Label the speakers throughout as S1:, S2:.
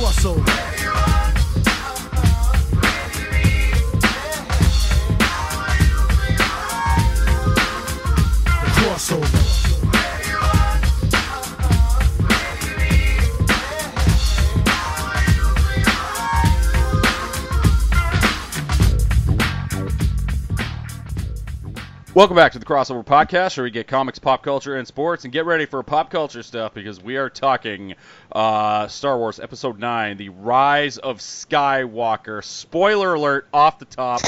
S1: crossover.
S2: Welcome back to the Crossover Podcast, where we get comics, pop culture, and sports, and get ready for pop culture stuff because we are talking uh, Star Wars Episode 9, The Rise of Skywalker. Spoiler alert off the top.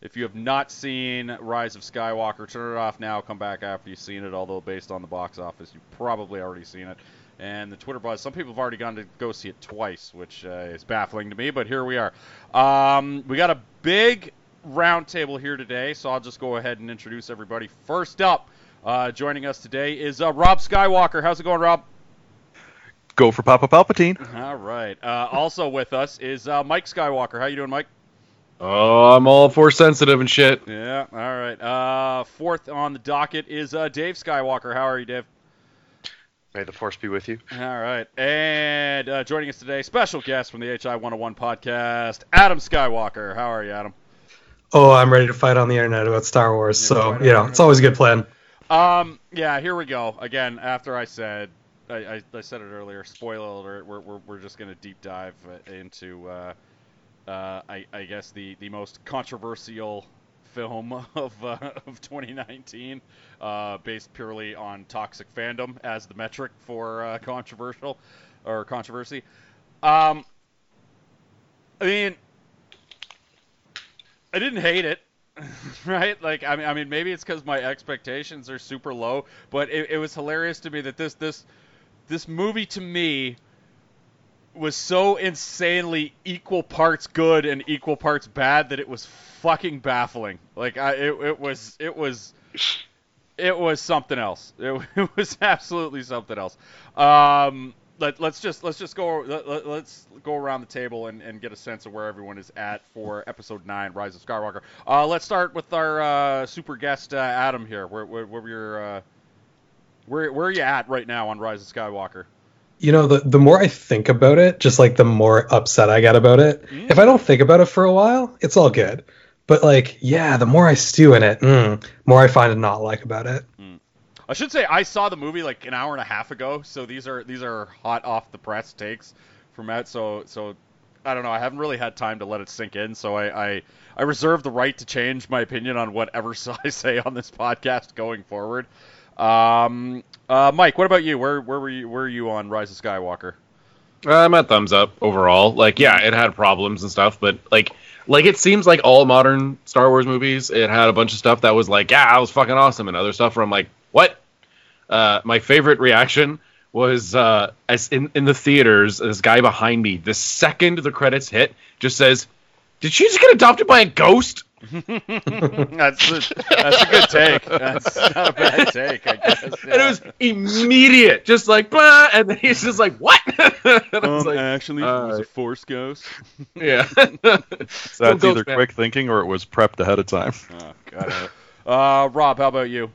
S2: If you have not seen Rise of Skywalker, turn it off now. Come back after you've seen it, although based on the box office, you've probably already seen it. And the Twitter buzz, some people have already gone to go see it twice, which uh, is baffling to me, but here we are. Um, we got a big roundtable here today, so I'll just go ahead and introduce everybody. First up, uh, joining us today is uh, Rob Skywalker. How's it going, Rob?
S3: Go for Papa Palpatine.
S2: All right. Uh, also with us is uh, Mike Skywalker. How you doing, Mike?
S4: Oh, I'm all force sensitive and shit.
S2: Yeah. All right. Uh, fourth on the docket is uh, Dave Skywalker. How are you, Dave?
S5: May the force be with you.
S2: All right. And uh, joining us today, special guest from the HI 101 podcast, Adam Skywalker. How are you, Adam?
S6: Oh, I'm ready to fight on the internet about Star Wars.
S2: You're
S6: So
S2: fighting
S6: you know, it's always a good plan.
S2: Um, yeah, here we go. Again, after I said, I, I, I said it earlier, spoiler alert, we're, we're, we're just going to deep dive uh, into, uh, uh, I, I guess, the, the most controversial film of, uh, of 2019, uh, based purely on toxic fandom as the metric for uh, controversial or controversy. Um, I mean, I didn't hate it, right? Like, I mean, I mean, maybe it's because my expectations are super low, but it, it was hilarious to me that this this this movie to me was so insanely equal parts good and equal parts bad that it was fucking baffling. Like, I it, it was it was it was something else. It, it was absolutely something else. Um, let, let's just let's just go let, let, us go around the table and, and get a sense of where everyone is at for episode nine, Rise of Skywalker. Uh, let's start with our uh, super guest uh, Adam here. Where where, where your uh, where where are you at right now on Rise of Skywalker?
S6: You know, the the more I think about it, just like the more upset I get about it.
S2: Mm.
S6: If I don't think about it for a while, it's all good. But like, yeah, the more I stew in it, mm, more I find to not like about it.
S2: I should say I saw the movie like an hour and a half ago, so these are these are hot off the press takes from Matt. So so I don't know. I haven't really had time to let it sink in, so I I, I reserve the right to change my opinion on whatever I say on this podcast going forward. Um, uh, Mike, what about you? Where where were you where are you on Rise of Skywalker?
S4: I'm at thumbs up overall. Like, yeah, it had problems and stuff, but like, like it seems like all modern Star Wars movies, it had a bunch of stuff that was like, yeah, that was fucking awesome, and other stuff where I'm like, what? Uh, my favorite reaction was uh, as in in the theaters, this guy behind me, the second the credits hit, just says, "Did she just get adopted by a ghost?"
S2: that's a, that's a good take. That's not a bad take, I guess.
S4: And it was immediate, just like blah, and then he's just like, "What?" and I was like,
S2: actually,
S4: it was a
S2: Force ghost.
S4: "Yeah."
S3: So that's
S4: Ghost
S3: either
S4: man.
S3: quick thinking or it was prepped ahead of time.
S2: Oh, got it. Uh, Rob, how about you?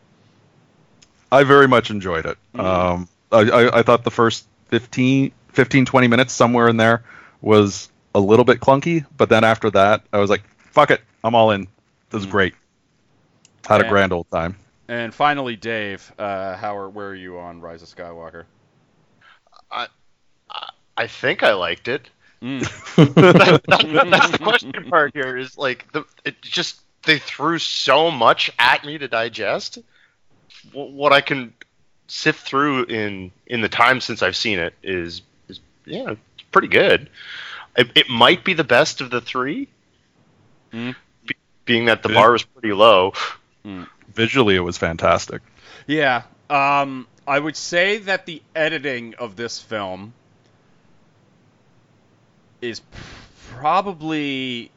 S3: I very much enjoyed it.
S2: Mhm.
S3: Um, I, I, I thought the first 15, 15, 20 minutes somewhere in there was a little bit clunky, but then after that, I was like, fuck it, I'm all in. This is
S2: Mhm.
S3: great. Had
S2: Yeah.
S3: a grand old time.
S2: And finally, Dave, uh, how are, where are you on Rise of Skywalker?
S5: I think I liked it.
S2: Mm.
S5: that, that, that's the question part here. Is like the it just they threw so much at me to digest. Wh- What I can sift through in in the time since I've seen it is is yeah, it's pretty good. It, it might be the best of the three,
S2: Mm.
S5: be, being that the bar was pretty low.
S3: Visually, it was fantastic.
S2: Yeah, um, I would say that the editing of this film is probably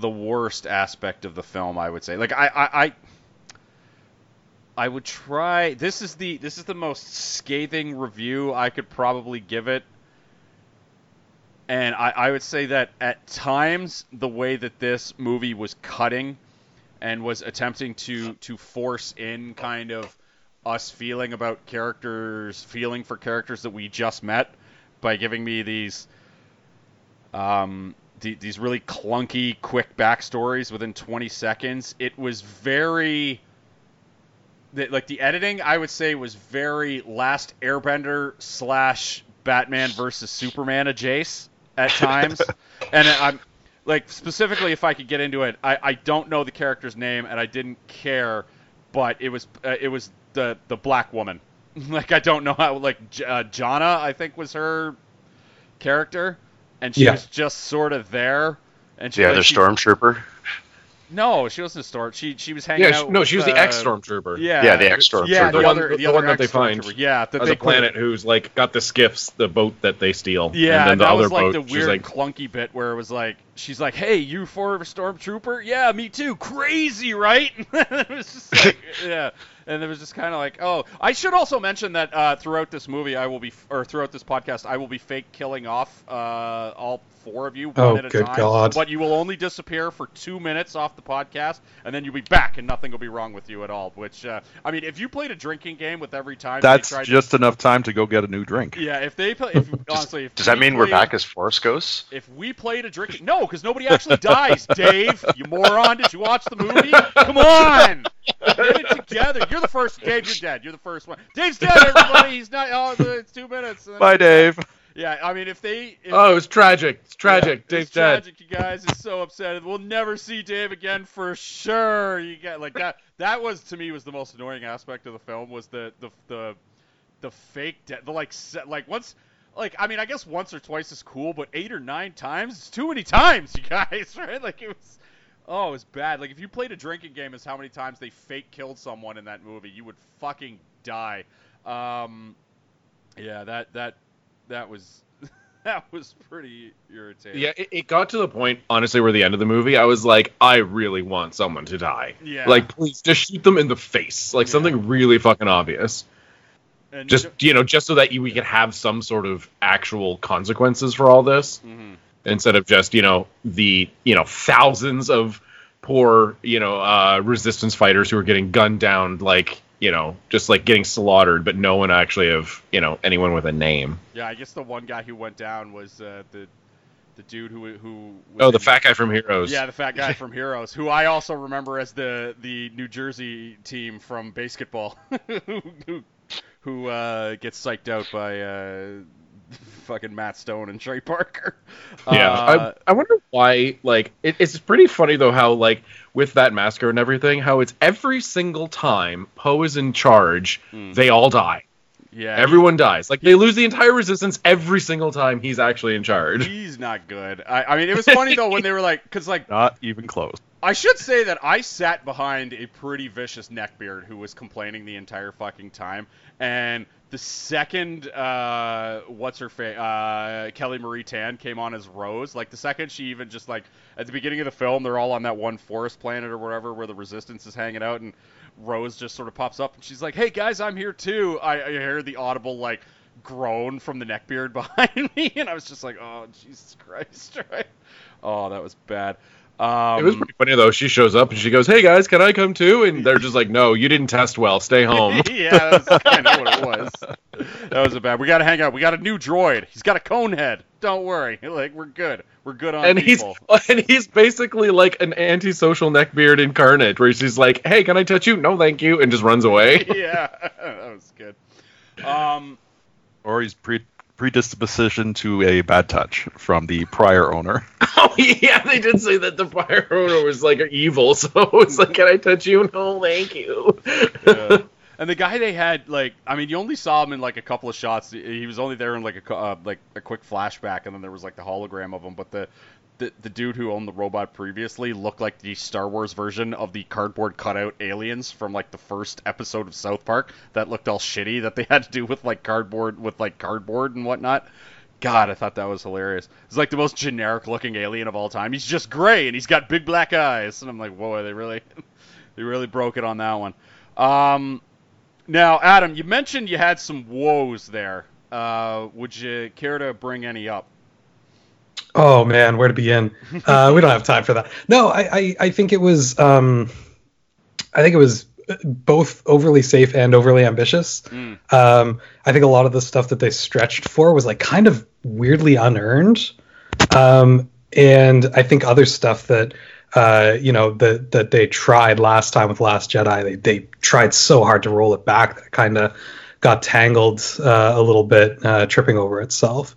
S2: the worst aspect of the film. I would say, like I, I, I, I would try. This is the this is the most scathing review I could probably give it. And I, I would say that at times the way that this movie was cutting and was attempting to to force in kind of us feeling about characters, feeling for characters that we just met, by giving me these um, the, these really clunky, quick backstories within 20 seconds. It was very the, like the editing. I would say was very Last Airbender slash Batman versus Superman adjacent at times, and I'm like specifically if I could get into it, I, I don't know the character's name and I didn't care, but it was uh, it was the the black woman. like I don't know how like J- uh, Jannah I think was her character, and she
S6: Yeah.
S2: was just sort of there. And she,
S5: The
S2: like,
S5: other
S2: she-
S5: stormtrooper.
S2: No, she wasn't a storm. She she was hanging
S4: Yeah, she,
S2: out.
S4: no,
S2: with,
S4: she was the
S2: uh,
S4: ex stormtrooper.
S2: Yeah,
S5: Yeah, the ex-stormtrooper.
S2: Yeah, the,
S4: The one-
S2: other
S4: the
S2: the other
S4: one that they find.
S2: Yeah, that they
S4: the planet who's like got the skiffs, the boat that they steal.
S2: Yeah,
S4: and then the
S2: that
S4: other
S2: was like
S4: boat,
S2: the weird
S4: like,
S2: clunky bit where it was like, she's like, "Hey, you for a stormtrooper? Yeah, me too. Crazy, right?" it was just like, yeah, and it was just kind of like, oh, I should also mention that uh, throughout this movie, I will be, or throughout this podcast, I will be fake killing off uh, all four of you one
S6: Oh,
S2: at a
S6: good
S2: time.
S6: God.
S2: But you will only disappear for two minutes off the podcast, and then you'll be back, and nothing will be wrong with you at all. Which, uh, I mean, if you played a drinking game with every time they
S3: That's
S2: tried to-
S3: just enough time to go get a new drink.
S2: yeah, if they play, if, honestly, if
S5: Does that
S2: we
S5: mean we're
S2: played-
S5: back as Force Ghosts?
S2: if we played a drinking no because nobody actually dies dave you moron did you watch the movie come on get it together you're the first dave you're dead you're the first one dave's dead everybody he's not oh it's two minutes
S3: Bye, Dave.
S2: Yeah i mean if they if,
S4: "Oh, it's tragic. It's tragic.
S2: yeah,
S4: Dave's
S2: it's
S4: dead."
S2: tragic you guys is so upset we'll never see dave again for sure you get like that that was to me was the most annoying aspect of the film was the the the, the fake death. the like se- like once like I mean I guess once or twice is cool, but eight or nine times it's too many times, you guys, right? Like it was oh, it was bad. Like if you played a drinking game as how many times they fake killed someone in that movie, you would fucking die. Um yeah, that that that was that was pretty irritating.
S4: Yeah, it, it got to the point, honestly, where the end of the movie, I was like, I really want someone to die.
S2: Yeah.
S4: Like, please, just shoot them in the face, like
S2: Yeah.
S4: something really fucking obvious.
S2: and
S4: Just you know, just so that you, we could have some sort of actual consequences for all this,
S2: Mhm.
S4: instead of just you know the you know thousands of poor you know uh, resistance fighters who are getting gunned down, like you know, just like getting slaughtered, but no one actually of you know anyone with a name.
S2: Yeah, I guess the one guy who went down was uh, the the dude who who was
S4: Oh, the
S2: in-
S4: fat guy from Heroes.
S2: Yeah, the fat guy from Heroes, who I also remember as the the New Jersey team from basketball, who who, who uh, gets psyched out by uh, fucking Matt Stone and Trey Parker.
S4: Yeah,
S2: Uh,
S4: I, I wonder why. Like, it, it's pretty funny though how like with that massacre and everything, how it's every single time Poe is in charge,
S2: Mm.
S4: they all die.
S2: yeah,
S4: Everyone dies. Like they lose the entire resistance every single time he's actually in charge.
S2: he's not good. I, I mean, it was funny though when they were like, because like
S3: Not even close.
S2: I should say that I sat behind a pretty vicious neckbeard who was complaining the entire fucking time. And the second, uh, what's her face, uh, Kelly Marie Tran came on as Rose. Like the second she even just like at the beginning of the film, they're all on that one forest planet or whatever where the Resistance is hanging out, and Rose just sort of pops up and she's like, "Hey guys, I'm here too." I, I hear the audible like groan from the neckbeard behind me, and I was just like, "Oh Jesus Christ!" Right? Oh, that was bad. Um,
S4: It was pretty funny though. She shows up and she goes, "Hey guys, can I come too?" And they're just like, "No, you didn't test well. Stay home."
S2: yeah, that's kind of what it was. That was a bad. We got to hang out. We got a new droid. He's got a cone head. Don't worry. Like we're good. We're good on
S4: and he's and he's basically like an antisocial neckbeard incarnate, where she's like, "Hey, can I touch you? No, thank you," and just runs away.
S2: yeah, that was good. Um,
S3: Or he's pre- predisposition to a bad touch from the prior owner.
S4: oh yeah, they did say that the prior owner was like evil, so it's like, "Can I touch you? No, thank you."
S2: yeah. And the guy they had, like, I mean, you only saw him in like a couple of shots. He was only there in like a uh, like a quick flashback, and then there was like the hologram of him. But the, the the dude who owned the robot previously looked like the Star Wars version of the cardboard cutout aliens from like the first episode of South Park that looked all shitty that they had to do with like cardboard with like cardboard and whatnot. God, I thought that was hilarious. It's like the most generic looking alien of all time. He's just gray and he's got big black eyes, and I'm like, whoa, they really, they really broke it on that one. Um, now, Adam, you mentioned you had some woes there. Uh, would you care to bring any up?
S6: Oh man, where to begin? Uh, we don't have time for that. No, I, I, I think it was um, I think it was both overly safe and overly ambitious.
S2: Mm.
S6: Um, I think a lot of the stuff that they stretched for was like kind of weirdly unearned. Um, and I think other stuff that uh, you know that that they tried last time with Last Jedi, they they tried so hard to roll it back that it kind of got tangled uh, a little bit, uh, tripping over itself.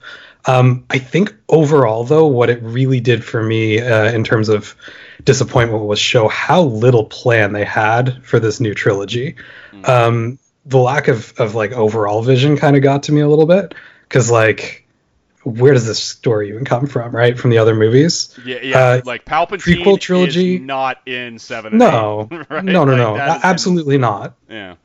S6: Um, I think overall, though, what it really did for me uh, in terms of disappointment was show how little plan they had for this new trilogy. Um, the lack of, of like overall vision kind of got to me a little bit because like where does this story even come from right from the other movies
S2: Yeah, yeah.
S6: Uh,
S2: like Palpatine
S6: prequel trilogy-
S2: is not in seven. And
S6: no
S2: eight, right?
S6: no no
S2: Like,
S6: no
S2: is in-
S6: absolutely not
S2: yeah.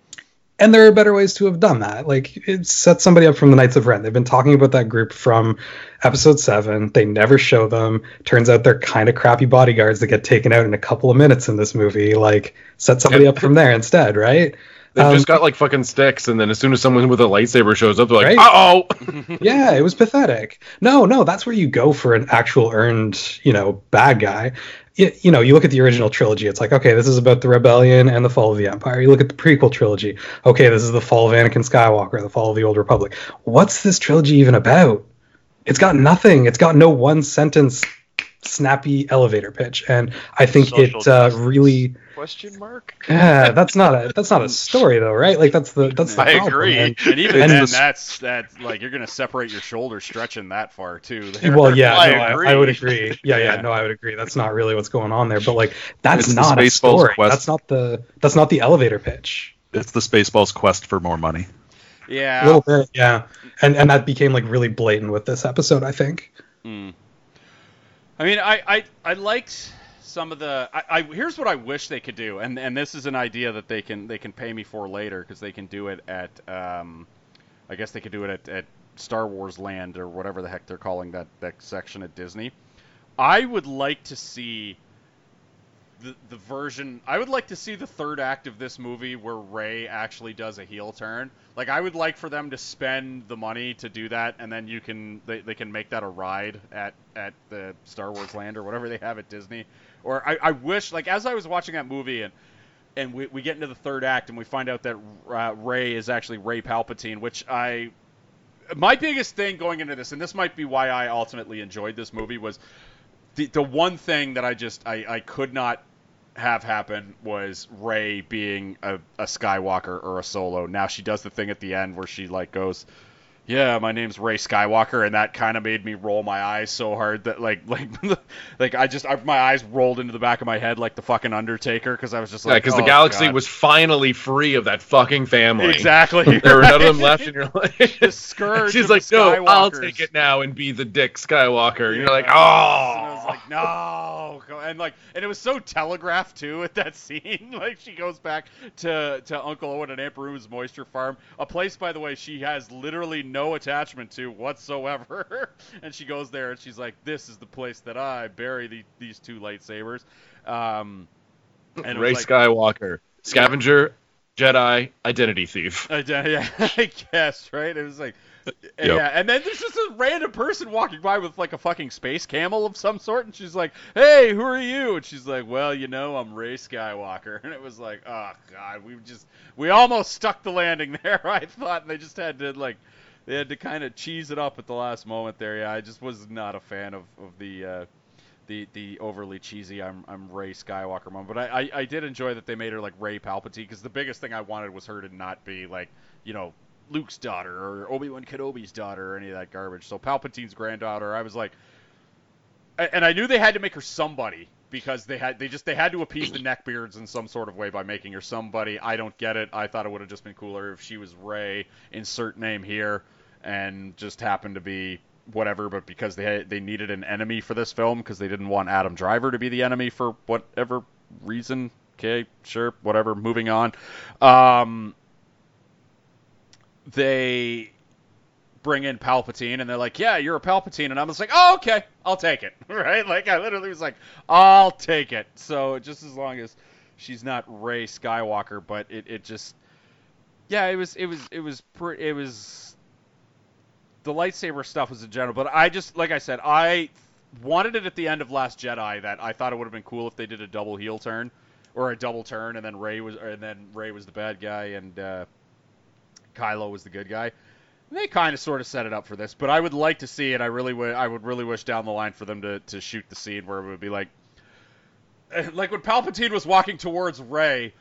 S6: And there are better ways to have done that. Like it sets somebody up from the Knights of Ren. They've been talking about that group from episode seven. They never show them. Turns out they're kind of crappy bodyguards that get taken out in a couple of minutes in this movie. Like set somebody up from there instead, right?
S4: They've
S6: Um,
S4: just got like fucking sticks, and then as soon as someone with a lightsaber shows up, they're like,
S6: Right.
S4: "Uh oh!"
S6: yeah, it was pathetic. No, no, that's where you go for an actual earned, you know, bad guy. You, you know, you look at the original trilogy, it's like, okay, this is about the rebellion and the fall of the empire. You look at the prequel trilogy, okay, this is the fall of Anakin Skywalker, the fall of the old republic. What's this trilogy even about? It's got nothing. It's got no one sentence snappy elevator pitch, and I think
S5: Social
S6: it uh, really.
S5: Question mark?
S6: Yeah, that's not a that's not a story though, right? Like that's the that's the
S5: I
S6: problem,
S5: agree.
S6: man.
S2: And even
S6: And
S2: then,
S6: this-
S2: that's that like you're gonna separate your shoulder stretching that far too.
S6: Well, yeah,
S5: I
S6: no, I. I would agree. Yeah, yeah,
S2: Yeah.
S6: no, I would agree. That's not really what's going on there. But like, that's
S3: It's
S6: not a story.
S3: quest.
S6: That's not the that's not the elevator pitch.
S3: It's the Spaceballs quest for more money.
S2: yeah.
S6: A little bit, yeah. And and that became like really blatant with this episode. I think.
S2: Mm. I mean, I, I, I liked some of the. I, I here's what I wish they could do, and and this is an idea that they can they can pay me for later because they can do it at. Um, I guess they could do it at, at Star Wars Land or whatever the heck they're calling that that section at Disney. I would like to see the the version. I would like to see the third act of this movie where Rey actually does a heel turn. Like I would like for them to spend the money to do that, and then you can they, they can make that a ride at at the Star Wars Land or whatever they have at Disney. Or I, I wish like as I was watching that movie and and we, we get into the third act and we find out that uh, Rey is actually Rey Palpatine, which I my biggest thing going into this, and this might be why I ultimately enjoyed this movie, was the the one thing that I just I, I could not have happen was Rey being a, a Skywalker or a Solo. Now she does the thing at the end where she like goes, "Yeah, my name's Rey Skywalker," and that kind of made me roll my eyes so hard that like like like I just I, my eyes rolled into the back of my head like the fucking Undertaker because I was just
S4: Yeah,
S2: like,
S4: because the
S2: "Oh,
S4: galaxy
S2: God."
S4: was finally free of that fucking family.
S2: exactly
S4: There were none of them left, and you're like,
S2: The scourge
S4: she's like,
S2: the
S4: no, I'll take it now and be the Dick Skywalker. And you're like, oh.
S2: And I was like, no, and like, and it was so telegraphed too at that scene. like, she goes back to to Uncle Owen and Aunt Beru's moisture farm, a place, by the way, she has literally no attachment to whatsoever. and she goes there and she's like, this is the place that I bury the, these two lightsabers. Um, and
S4: Rey
S2: like-
S4: Skywalker, scavenger, Jedi, identity thief.
S2: I, yeah, I guess, right? It was like, yeah, and then there's just a random person walking by with like a fucking space camel of some sort, and she's like, "Hey, who are you?" And she's like, "Well, you know, I'm Rey Skywalker." And it was like, oh god, we just we almost stuck the landing there. I thought and they just had to like they had to kind of cheese it up at the last moment there. Yeah, I just was not a fan of of the. Uh, the, the overly cheesy I'm, I'm Rey Skywalker mom, but I, I, I did enjoy that they made her like Rey Palpatine because the biggest thing I wanted was her to not be like you know Luke's daughter or Obi Wan Kenobi's daughter or any of that garbage. So Palpatine's granddaughter, I was like, and I knew they had to make her somebody because they had they just they had to appease the neckbeards in some sort of way by making her somebody. I don't get it. I thought it would have just been cooler if she was Rey, insert name here, and just happened to be whatever. But because they had, they needed an enemy for this film because they didn't want Adam Driver to be the enemy for whatever reason. Okay, sure, whatever. Moving on. Um, they bring in Palpatine and they're like, "Yeah, you're a Palpatine," and I'm just like, "Oh, okay, I'll take it." right? Like I literally was like, "I'll take it." So just as long as she's not Rey Skywalker, but it, it just, yeah, it was it was it was pre- it was the lightsaber stuff was in general, but I just like I said, I wanted it at the end of Last Jedi that I thought it would have been cool if they did a double heel turn or a double turn, and then Rey was, and then Rey was the bad guy, and uh, Kylo was the good guy. They kind of sort of set it up for this, but I would like to see it. I really would. I would really wish down the line for them to, to shoot the scene where it would be like, like when Palpatine was walking towards Rey,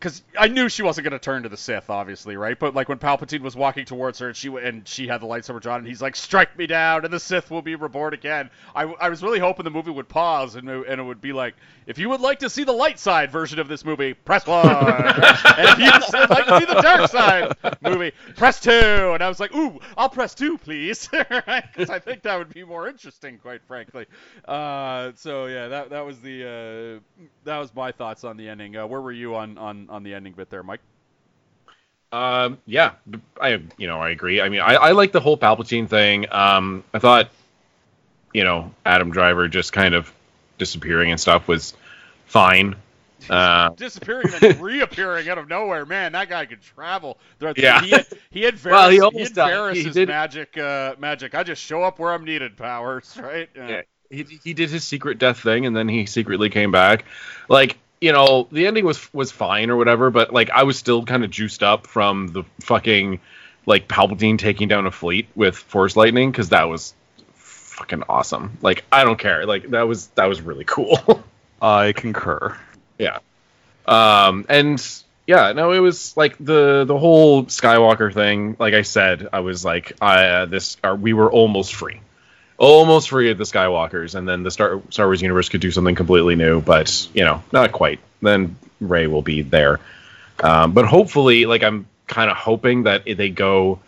S2: because I knew she wasn't going to turn to the Sith, obviously, right? But like when Palpatine was walking towards her and she and she had the lightsaber drawn, and he's like, "Strike me down, and the Sith will be reborn again." I, I was really hoping the movie would pause and it, and it would be like, "If you would like to see the light side version of this movie, press one, and if you would like to see the dark side movie, press two. And I was like, "Ooh, I'll press two, please," because I think that would be more interesting, quite frankly. Uh, so yeah, that that was the uh, that was my thoughts on the ending. Uh, where were you on on on the ending bit there, Mike?
S4: Um, yeah, I you know I agree. I mean, I, I like the whole Palpatine thing. Um, I thought, you know, Adam Driver just kind of disappearing and stuff was fine. Uh,
S2: Disappearing and reappearing out of nowhere, man. That guy could travel.
S4: Yeah.
S2: he had, he had Varys,
S4: Well, he
S2: he
S4: almost
S2: had
S4: died. He did-
S2: magic. Uh, magic. I just show up where I'm needed. Powers, right?
S4: Yeah. he, he did his secret death thing and then he secretly came back like you know the ending was was fine or whatever but like i was still kind of juiced up from the fucking like palpatine taking down a fleet with force lightning because that was fucking awesome. Like i don't care. Like that was that was really cool.
S3: I concur.
S4: yeah. Um and yeah no it was like the the whole skywalker thing like i said i was like i uh, this uh, we were almost free almost free of the skywalkers and then the star star wars universe could do something completely new but you know not quite then rey will be there um, but hopefully like i'm kind of hoping that they go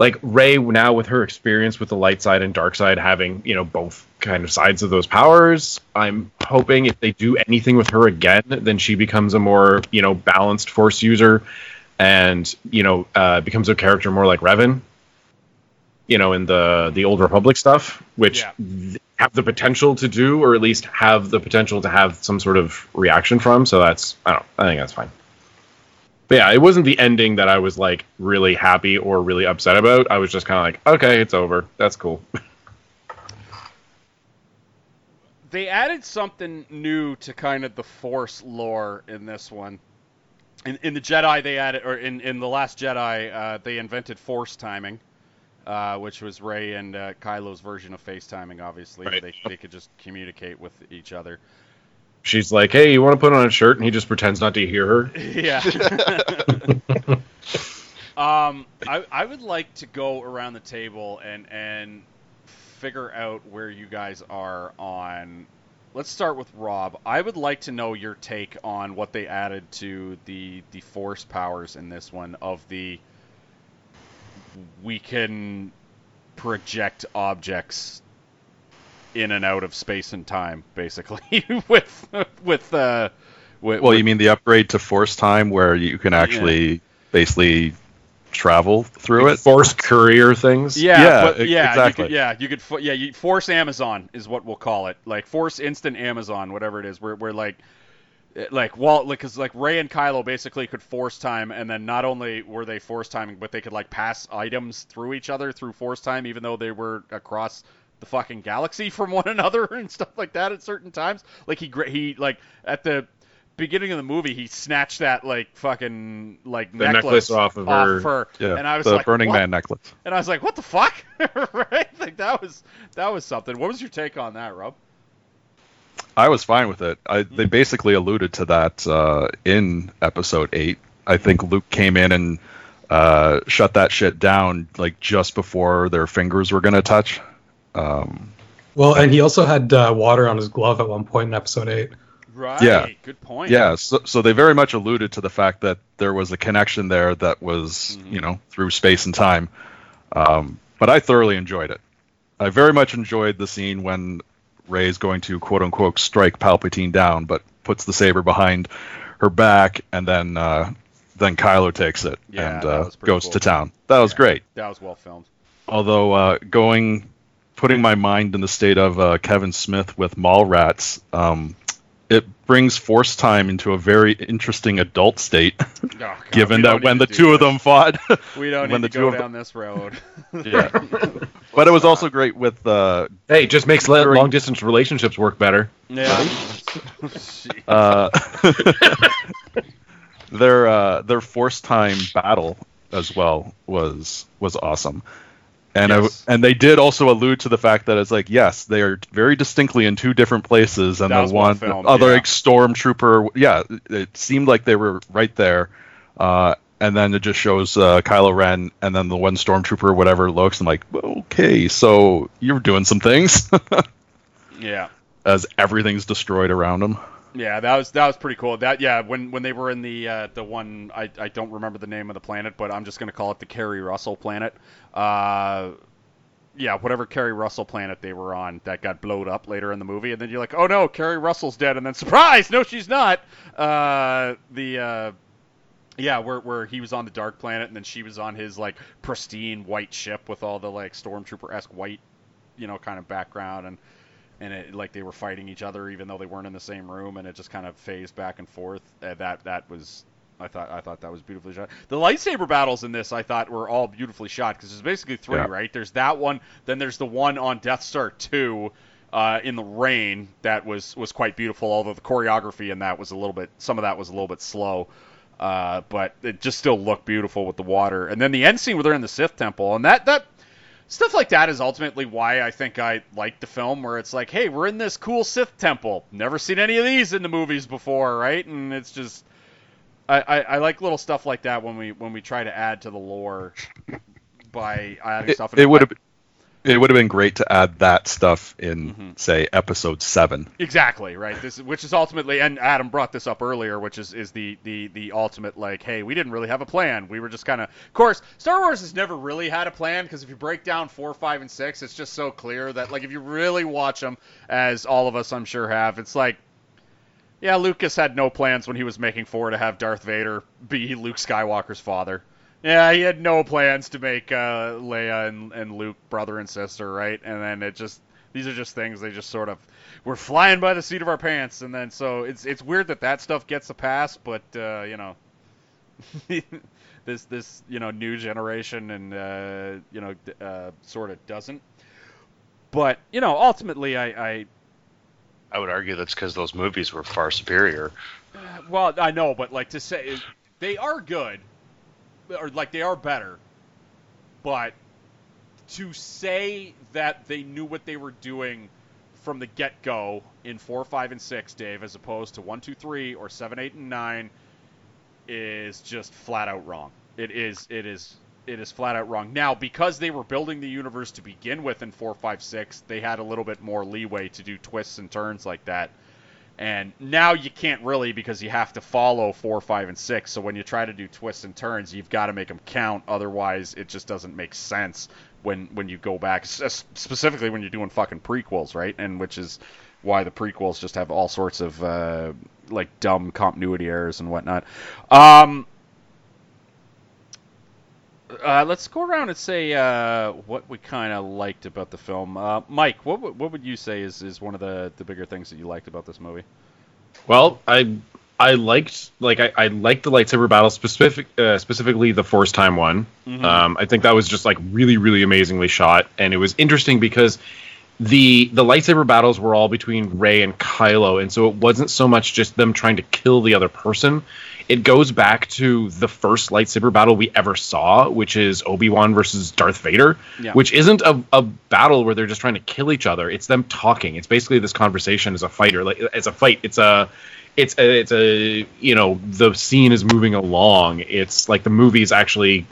S4: like Rey now with her experience with the light side and dark side having, you know, both kind of sides of those powers, I'm hoping if they do anything with her again, then she becomes a more, you know, balanced force user and, you know, uh, becomes a character more like Revan. You know, in the the old Republic stuff, which
S2: Yeah.
S4: th- have the potential to do, or at least have the potential to have some sort of reaction from. So that's I don't I think that's fine. But yeah, it wasn't the ending that I was like really happy or really upset about. I was just kind of like, okay, it's over. That's cool.
S2: They added something new to kind of the Force lore in this one. In, in the Jedi, they added, or in, in the Last Jedi, uh, they invented Force timing, uh, which was Rey and uh, Kylo's version of face timing. Obviously,
S4: Right.
S2: they they could just communicate with each other.
S4: She's like, hey, you want to put on a shirt? And he just pretends not to hear her.
S2: Yeah. um, I, I would like to go around the table and and figure out where you guys are on. Let's start with Rob. I would like to know your take on what they added to the the force powers in this one of the we can project objects in and out of space and time basically with with uh with,
S3: Well,
S2: with-
S3: you mean the upgrade to force time where you can actually basically travel through it?
S4: Force courier things.
S2: Yeah,
S3: Yeah,
S2: but, yeah,
S3: exactly.
S2: You could, yeah, you could, yeah, you, force Amazon is what we'll call it, like force instant Amazon, whatever it is. We're, we're like, Uh, like Walt, like, cause like Rey and Kylo basically could force time, and then not only were they force timing, but they could like pass items through each other through force time, even though they were across the fucking galaxy from one another and stuff like that at certain times. Like he, he, like at the beginning of the movie, he snatched that like fucking like
S4: The necklace off of her.
S3: Yeah,
S2: and I was
S3: the
S2: like,
S3: Burning
S2: what?
S3: Man necklace.
S2: And I was like, "What the fuck?" right? Like that was that was something. What was your take on that, Rob?
S3: I was fine with it. I, they basically alluded to that uh, in episode eight. I think Luke came in and uh, shut that shit down like just before their fingers were gonna touch. Um,
S6: Well, and he also had uh, water on his glove at one point in episode eight.
S2: Right.
S3: Yeah.
S2: Good point.
S3: yeah, so, so they very much alluded to the fact that there was a connection there that was,
S2: Mhm.
S3: you know, through space and time. Um, but I thoroughly enjoyed it. I very much enjoyed the scene when Rey's going to quote unquote strike Palpatine down, but puts the saber behind her back, and then uh, then Kylo takes it
S2: Yeah,
S3: and uh, goes
S2: cool.
S3: to town. That was
S2: Yeah.
S3: great.
S2: That was well filmed.
S3: Although uh, going, putting my mind in the state of uh, Kevin Smith with Mallrats, um, it brings force time into a very interesting adult state,
S2: Oh, God,
S3: given that when the two
S2: do
S3: of them fought.
S2: we don't
S3: when
S2: need
S3: the
S2: to
S3: two
S2: go
S3: of them-
S2: down this road.
S3: yeah. but it was also great with uh,
S4: Hey, just makes
S3: During-
S4: long distance relationships work better.
S2: yeah.
S3: uh, their uh, their force time battle as well was was awesome. And
S2: Yes.
S3: I, and they did also allude to the fact that it's like yes, they are very distinctly in two different places, and
S2: That
S3: the one other
S2: yeah.
S3: like, stormtrooper, yeah, it seemed like they were right there. Uh, and then it just shows uh, Kylo Ren, and then the one stormtrooper, whatever looks. I'm like, okay, so you're doing some things
S2: yeah.
S3: as everything's destroyed around him.
S2: Yeah, that was that was pretty cool. That yeah, when when they were in the uh, the one I, I don't remember the name of the planet, but I'm just gonna call it the Keri Russell planet. Uh, yeah, whatever Keri Russell planet they were on that got blowed up later in the movie, and then you're like, oh no, Keri Russell's dead, and then surprise, no, she's not. Uh, the uh, yeah, where where he was on the dark planet, and then she was on his like pristine white ship with all the like stormtrooper esque white, you know, kind of background and and it like they were fighting each other even though they weren't in the same room and it just kind of phased back and forth uh, that that was I thought I thought that was beautifully shot. The lightsaber battles in this I thought were all beautifully shot because there's basically three,
S3: Yeah.
S2: right? There's that one, then there's the one on Death Star 2 uh, in the rain that was was quite beautiful. Although the choreography in that was a little bit, some of that was a little bit slow, uh, but it just still looked beautiful with the water. And then the end scene where they're in the Sith temple, and that that stuff like that is ultimately why I think I like the film, where it's like, hey, we're in this cool Sith temple. Never seen any of these in the movies before, right? And it's just, I, I, I like little stuff like that when we when we try to add to the lore by adding
S3: It,
S2: stuff.
S3: it would have it would have been great to add that stuff in
S2: Mhm.
S3: say episode seven.
S2: Exactly right. This, which is ultimately, and Adam brought this up earlier, which is is the the the ultimate like, hey, we didn't really have a plan. We were just kind of, of course, Star Wars has never really had a plan because if you break down four, five, and six, it's just so clear that like if you really watch them, as all of us I'm sure have, it's like. Yeah, Lucas had no plans when he was making four to have Darth Vader be Luke Skywalker's father. Yeah, he had no plans to make uh, Leia and, and Luke brother and sister, right? And then it just these are just things they just sort of we're flying by the seat of our pants, and then so it's it's weird that that stuff gets a pass, but uh, you know, this this you know new generation and uh, you know uh, sort of doesn't. But you know, ultimately, I, I
S5: I would argue that's because those movies were far superior.
S2: well I know, but like to say they are good, or like they are better, but to say that they knew what they were doing from the get go in four, five, and six, Dave, as opposed to one, two, three, or seven, eight, and nine, is just flat out wrong. It is. It is. It is flat out wrong. Now, because they were building the universe to begin with in four, five, six, they had a little bit more leeway to do twists and turns like that. And now you can't really because you have to follow four, five, and six. So when you try to do twists and turns, you've got to make them count. Otherwise, it just doesn't make sense when when you go back, specifically when you're doing fucking prequels, right? And which is why the prequels just have all sorts of uh, like dumb continuity errors and whatnot. Um, uh, let's go around and say uh, what we kind of liked about the film. Uh, Mike, what would- what would you say is, is one of the, the bigger things that you liked about this movie?
S4: Well, I I liked like I, I liked the lightsaber battle specific uh, specifically the force time one.
S2: Mhm.
S4: Um, I think that was just like really really amazingly shot, and it was interesting because the the lightsaber battles were all between Rey and Kylo, and so it wasn't so much just them trying to kill the other person. It goes back to the first lightsaber battle we ever saw, which is Obi Wan versus Darth Vader,
S2: Yeah.
S4: which isn't a, a battle where they're just trying to kill each other. It's them talking. It's basically this conversation as a fighter, like as a fight. It's a it's a, it's a you know the scene is moving along. It's like the movie's actually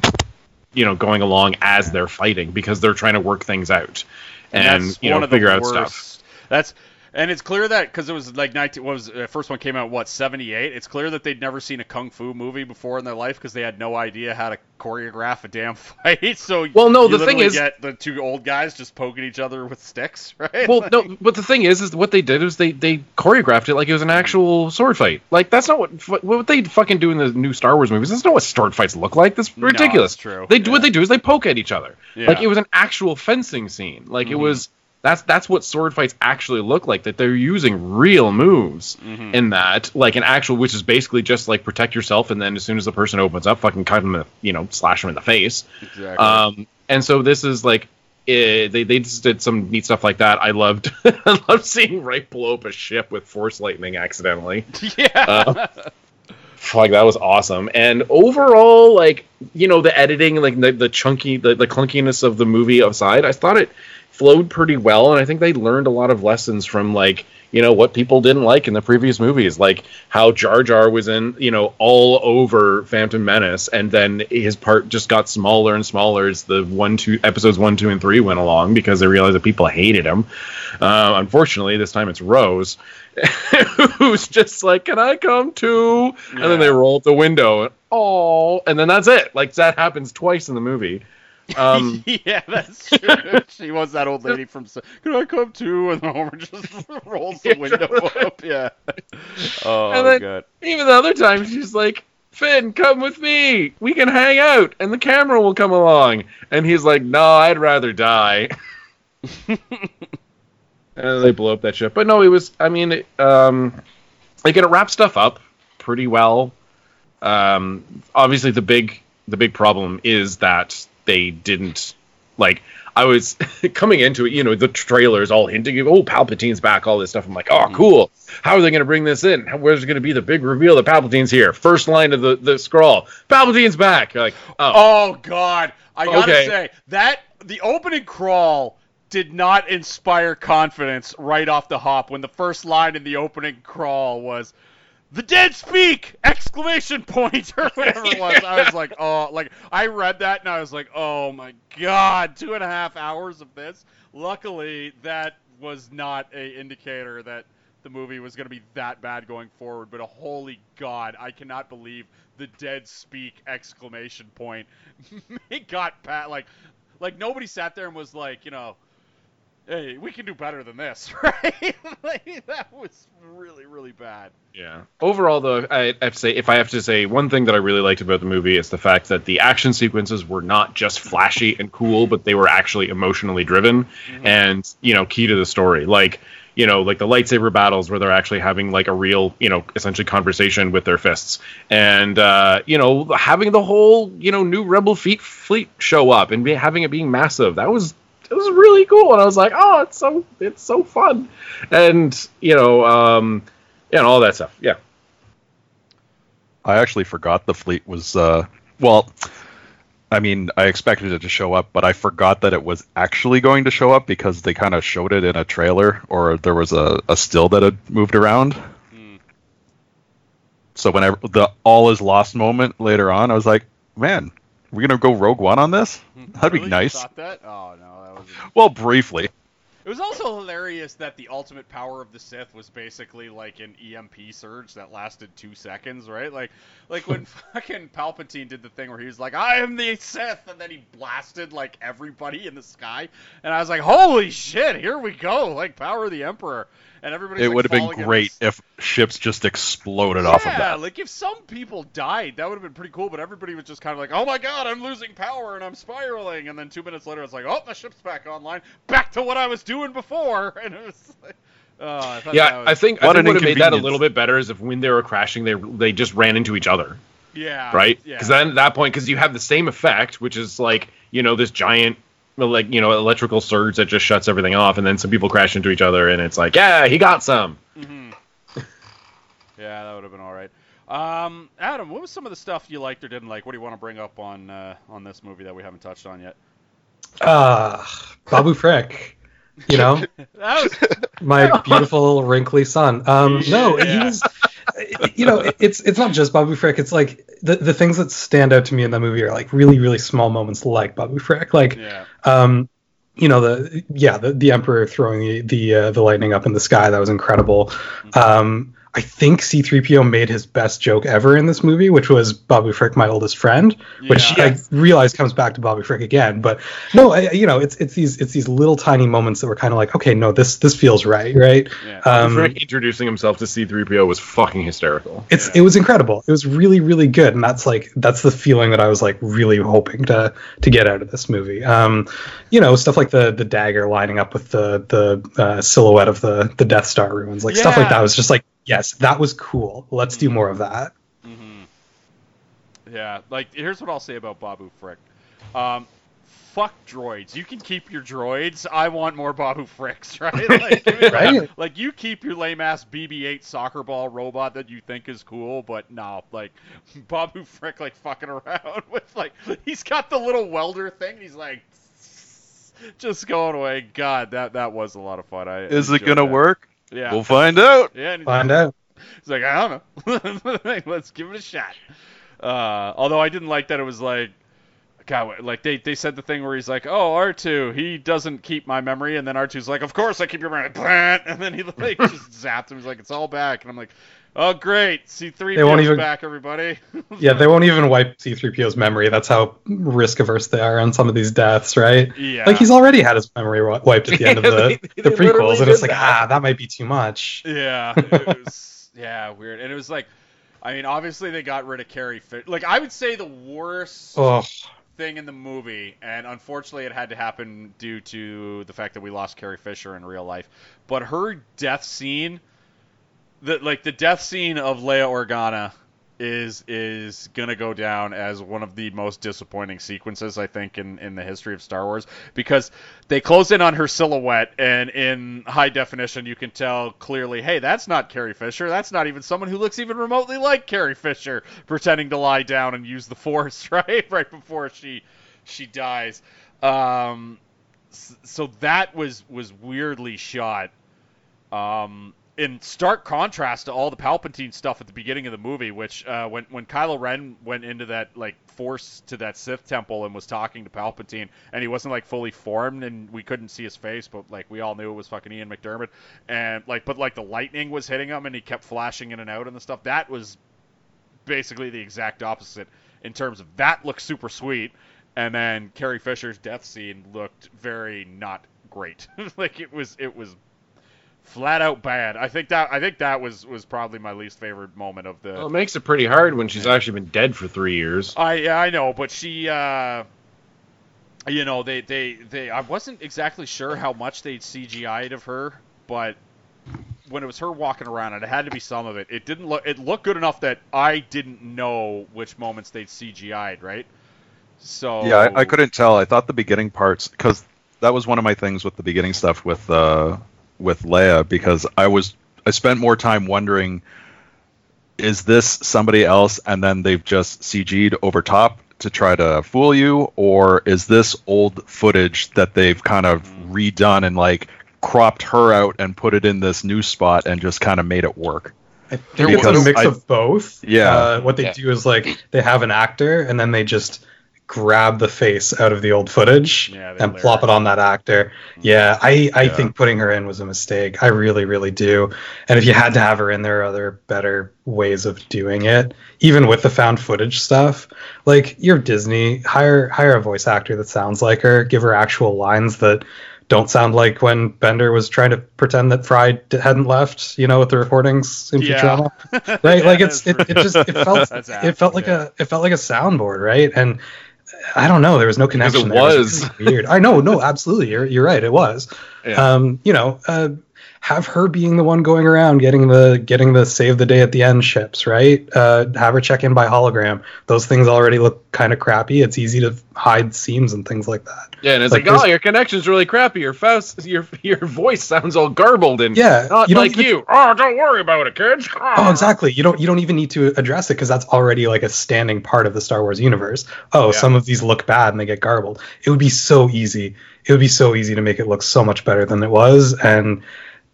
S4: you know going along as they're fighting because they're trying to work things out and,
S2: that's
S4: you know
S2: one of the
S4: figure out
S2: worst.
S4: stuff.
S2: That's and it's clear that because it was like 19 what was uh, first one came out what 78 it's clear that they'd never seen a kung fu movie before in their life because they had no idea how to choreograph a damn fight so
S4: Well, no,
S2: you
S4: the thing is-
S2: get the two old guys just poking each other with sticks right
S4: Well, no, but the thing is, is what they did is they they choreographed it like it was an actual sword fight. Like that's not what what they fucking do in the new Star Wars movies. That's not what sword fights look like. That's
S2: No,
S4: ridiculous.
S2: it's true.
S4: They do
S2: Yeah.
S4: what they do is they poke at each other.
S2: Yeah.
S4: Like it was an actual fencing scene. Like it
S2: Mhm.
S4: was that's that's what sword fights actually look like. That they're using real moves
S2: Mhm.
S4: in that, like an actual, which is basically just like protect yourself, and then as soon as the person opens up, fucking cut them, you know, slash them in the face.
S2: Exactly.
S4: Um, and so this is like. eh, they they just did some neat stuff like that. I loved I loved seeing Wright blow up a ship with force lightning accidentally
S2: yeah.
S4: uh, like that was awesome and overall like you know the editing like the, the chunky the, the clunkiness of the movie aside i thought it flowed pretty well and i think they learned a lot of lessons from like you know what people didn't like in the previous movies like how jar jar was in you know all over phantom menace and then his part just got smaller and smaller as the one two episodes one two and three went along because they realized that people hated him. Uh, unfortunately this time it's rose who's just like can i come too? And then they roll up the window and oh and then that's it. Like that happens twice in the movie um
S2: yeah, that's true. she was that old lady from. S- Can I come too? And Homer just rolls the window up. Yeah. Oh
S4: And then-
S2: god.
S4: even the other time she's like finn come with me we can hang out and the camera will come along and he's like no i'd rather die and they blow up that ship but no it was i mean it, um like it wrapped stuff up pretty well um obviously the big the big problem is that they didn't like I was coming into it, you know, the trailers all hinting, oh, Palpatine's back, all this stuff. I'm like, oh, mm-hmm. cool. How are they going to bring this in? How- Where's going to be the big reveal that Palpatine's here? First line of the, the scroll, Palpatine's back. You're like, oh,
S2: Oh god, I gotta
S4: Okay.
S2: say that the opening crawl did not inspire confidence right off the hop when the first line in the opening crawl was the dead speak! Exclamation point or whatever it was. I was like oh like i read that and i was like oh my god two and a half hours of this? Luckily that was not a indicator that the movie was going to be that bad going forward but a holy god i cannot believe the dead speak exclamation point it got pat like like nobody sat there and was like you know hey we can do better than this right like, that was really really bad
S4: Yeah. Overall, though, I have to say, if I have to say one thing that I really liked about the movie, is the fact that the action sequences were not just flashy and cool, but they were actually emotionally driven and you know key to the story. Like you know, like the lightsaber battles where they're actually having like a real, you know, essentially conversation with their fists, and uh, you know, having the whole, you know, new Rebel fleet fleet show up and be, having it being massive. That was it was really cool, and I was like, oh, it's so it's so fun, and you know, um, yeah, and all that stuff. Yeah.
S3: I actually forgot the fleet was uh well I mean I expected it to show up but I forgot that it was actually going to show up because they kind of showed it in a trailer or there was a, a still that had moved around.
S2: Hmm.
S3: So whenever the all is lost moment later on I was like, man, we're going to go Rogue One on this? That'd be
S2: Really? You
S3: nice.
S2: thought that? Oh no, that was.
S3: Well, briefly.
S2: It was also hilarious that the ultimate power of the Sith was basically like an EMP surge that lasted two seconds, right? Like, like when fucking Palpatine did the thing where he was like, "I am the Sith," and then he blasted like everybody in the sky, and I was like, "Holy shit, here we go!" Like Power of the Emperor, and everybody.
S3: It would have been great if ships just exploded off of that.
S2: Yeah, like if some people died, that would have been pretty cool. But everybody was just kind of like, "Oh my god, I'm losing power and I'm spiraling." And then two minutes later, it's like, "Oh, the ship's back online, back to what I was doing before." And it was like, oh, I
S4: Yeah,
S2: was,
S4: I think I think
S3: an
S4: would have made that a little bit better is if when they were crashing, they they just ran into each other,
S2: yeah,
S4: right?
S2: Yeah,
S4: Because then at that point, because you have the same effect, which is like you know this giant well, like you know electrical surge that just shuts everything off, and then some people crash into each other, and it's like, yeah, he got some.
S2: Mhm. yeah, that would have been all right. Um, Adam, what was some of the stuff you liked or didn't like? What do you want to bring up on uh, on this movie that we haven't touched on yet?
S6: Uh, Babu Frick. You know,
S2: That was
S6: my beautiful wrinkly son. Um, no, he
S2: Yeah.
S6: was. You know, it's it's not just Babu Frick. It's like the the things that stand out to me in that movie are like really really small moments like Babu Frick. Like,
S2: yeah,
S6: um, you know the yeah the, the Emperor throwing the the, uh, the lightning up in the sky that was incredible. Um, I think C3PO made his best joke ever in this movie, which was Babu Frick, my oldest friend, which
S2: Yeah.
S6: I realize comes back to Babu Frick again. But no, I, you know, it's it's these it's these little tiny moments that were kind of like, okay, no, this this feels right, right?
S2: Yeah.
S6: Um,
S4: Frick introducing himself to C3PO was fucking hysterical.
S6: it's it was incredible. It was really really good, and that's like that's the feeling that I was like really hoping to to get out of this movie. Um, you know, stuff like the the dagger lining up with the the uh, silhouette of the the Death Star ruins, like stuff like that was just like yes, that was cool. Let's do more of that.
S2: hmm Yeah, like here's what I'll say about Babu Frick. Um, fuck droids. You can keep your droids. I want more Babu Fricks, right? Like, give me that.
S6: Right.
S2: like you keep your lame ass BB-8 soccer ball robot that you think is cool, but no, like Babu Frick, like fucking around with like he's got the little welder thing. He's like. Just going away. God, that that was a lot of fun. I
S3: Is it gonna
S2: that.
S3: work?
S2: Yeah.
S3: We'll find out.
S2: yeah. and
S6: Find out.
S2: He's like, I don't know. Let's give it a shot. Uh, although I didn't like that it was like, God, like they, they said the thing where he's like, oh, R2, he doesn't keep my memory, and then R2's like, of course I keep your memory, and then he like just zapped him. He's like, it's all back, and I'm like, oh great, C3
S6: They won't
S2: PO's
S6: even-
S2: back, everybody.
S6: Yeah, they won't even wipe C3PO's memory. That's how risk averse they are on some of these deaths, right?
S2: yeah.
S6: Like he's already had his memory wi- wiped at the end of the,
S4: they-
S6: the
S4: they literally
S6: prequels, and it's like,
S4: that.
S6: ah, that might be too much.
S2: Yeah, it was yeah weird, and it was like, I mean, obviously they got rid of Carrie Fisher. Like I would say the worst.
S6: Oh,
S2: thing in the movie, and unfortunately, it had to happen due to the fact that we lost Carrie Fisher in real life. But her death scene, the like the death scene of Leia Organa, is is gonna go down as one of the most disappointing sequences I think in in the history of Star Wars because they close in on her silhouette, and in high definition, you can tell clearly, hey, that's not Carrie Fisher. That's not even someone who looks even remotely like Carrie Fisher, pretending to lie down and use the Force, right, right before she she dies. Um, so that was was weirdly shot. Um, in stark contrast to all the Palpatine stuff at the beginning of the movie, which uh, when when Kylo Ren went into that like force to that Sith temple and was talking to Palpatine, and he wasn't like fully formed, and we couldn't see his face, but like we all knew it was fucking Ian McDiarmid, and like but like the lightning was hitting him, and he kept flashing in and out and the stuff. That was basically the exact opposite in terms of that looked super sweet, and then Carrie Fisher's death scene looked very not great. like it was it was flat out bad. I think that I think that was was probably my least favorite moment of the.
S4: Well, it makes it pretty hard when she's actually been dead for three years.
S2: I yeah, I know, but she uh you know, they they they I wasn't exactly sure how much they'd CGI'd of her, but when it was her walking around and it had to be some of it. It didn't look it looked good enough that I didn't know which moments they'd CGI'd, right? So
S3: Yeah, I, I couldn't tell. I thought the beginning parts because that was one of my things with the beginning stuff with uh, with Leia because I was I spent more time wondering is this somebody else and then they've just CG'd over top to try to fool you or is this old footage that they've kind of redone and like cropped her out and put it in this new spot and just kind of made it work.
S6: I think it's a mix
S3: I-
S6: of both.
S3: Yeah.
S6: Uh, what they
S5: Yeah.
S6: do is like they have an actor and then they just grab the face out of the old footage
S2: Yeah,
S6: and plop
S2: it.
S6: on that actor. Yeah, I, I
S3: Yeah.
S6: think putting her in was a mistake. I really, really do. And if you had to have her in, there are other better ways of doing it. Even with the found footage stuff, like you're Disney, hire hire a voice actor that sounds like her. Give her actual lines that don't sound like when Bender was trying to pretend that Fry d- hadn't left. You know, with the recordings in
S2: Yeah.
S6: Futurama right like it's it, it just it felt it felt like
S2: apt,
S6: a it felt like a soundboard right and i don't know. There was no
S4: Because
S6: connection
S4: it was.
S6: weird. I know. No absolutely. You're, you're right. It was.
S4: Yeah.
S6: um you know uh have her being the one going around getting the getting the save the day at the end ships right uh have her check in by hologram those things already look kind of crappy it's easy to hide seams and things like that
S4: Yeah, and it's
S6: Like,
S4: like, oh, your connection's really crappy. Your Faust, your your voice sounds all garbled and
S6: Yeah,
S4: not
S6: you
S4: like
S6: even-
S4: you. Oh, don't worry about it, kids.
S6: Oh, exactly. You don't you don't even need to address it because that's already like a standing part of the Star Wars universe. Oh,
S2: Yeah.
S6: some of these look bad and they get garbled. It would be so easy. It would be so easy to make it look so much better than it was, and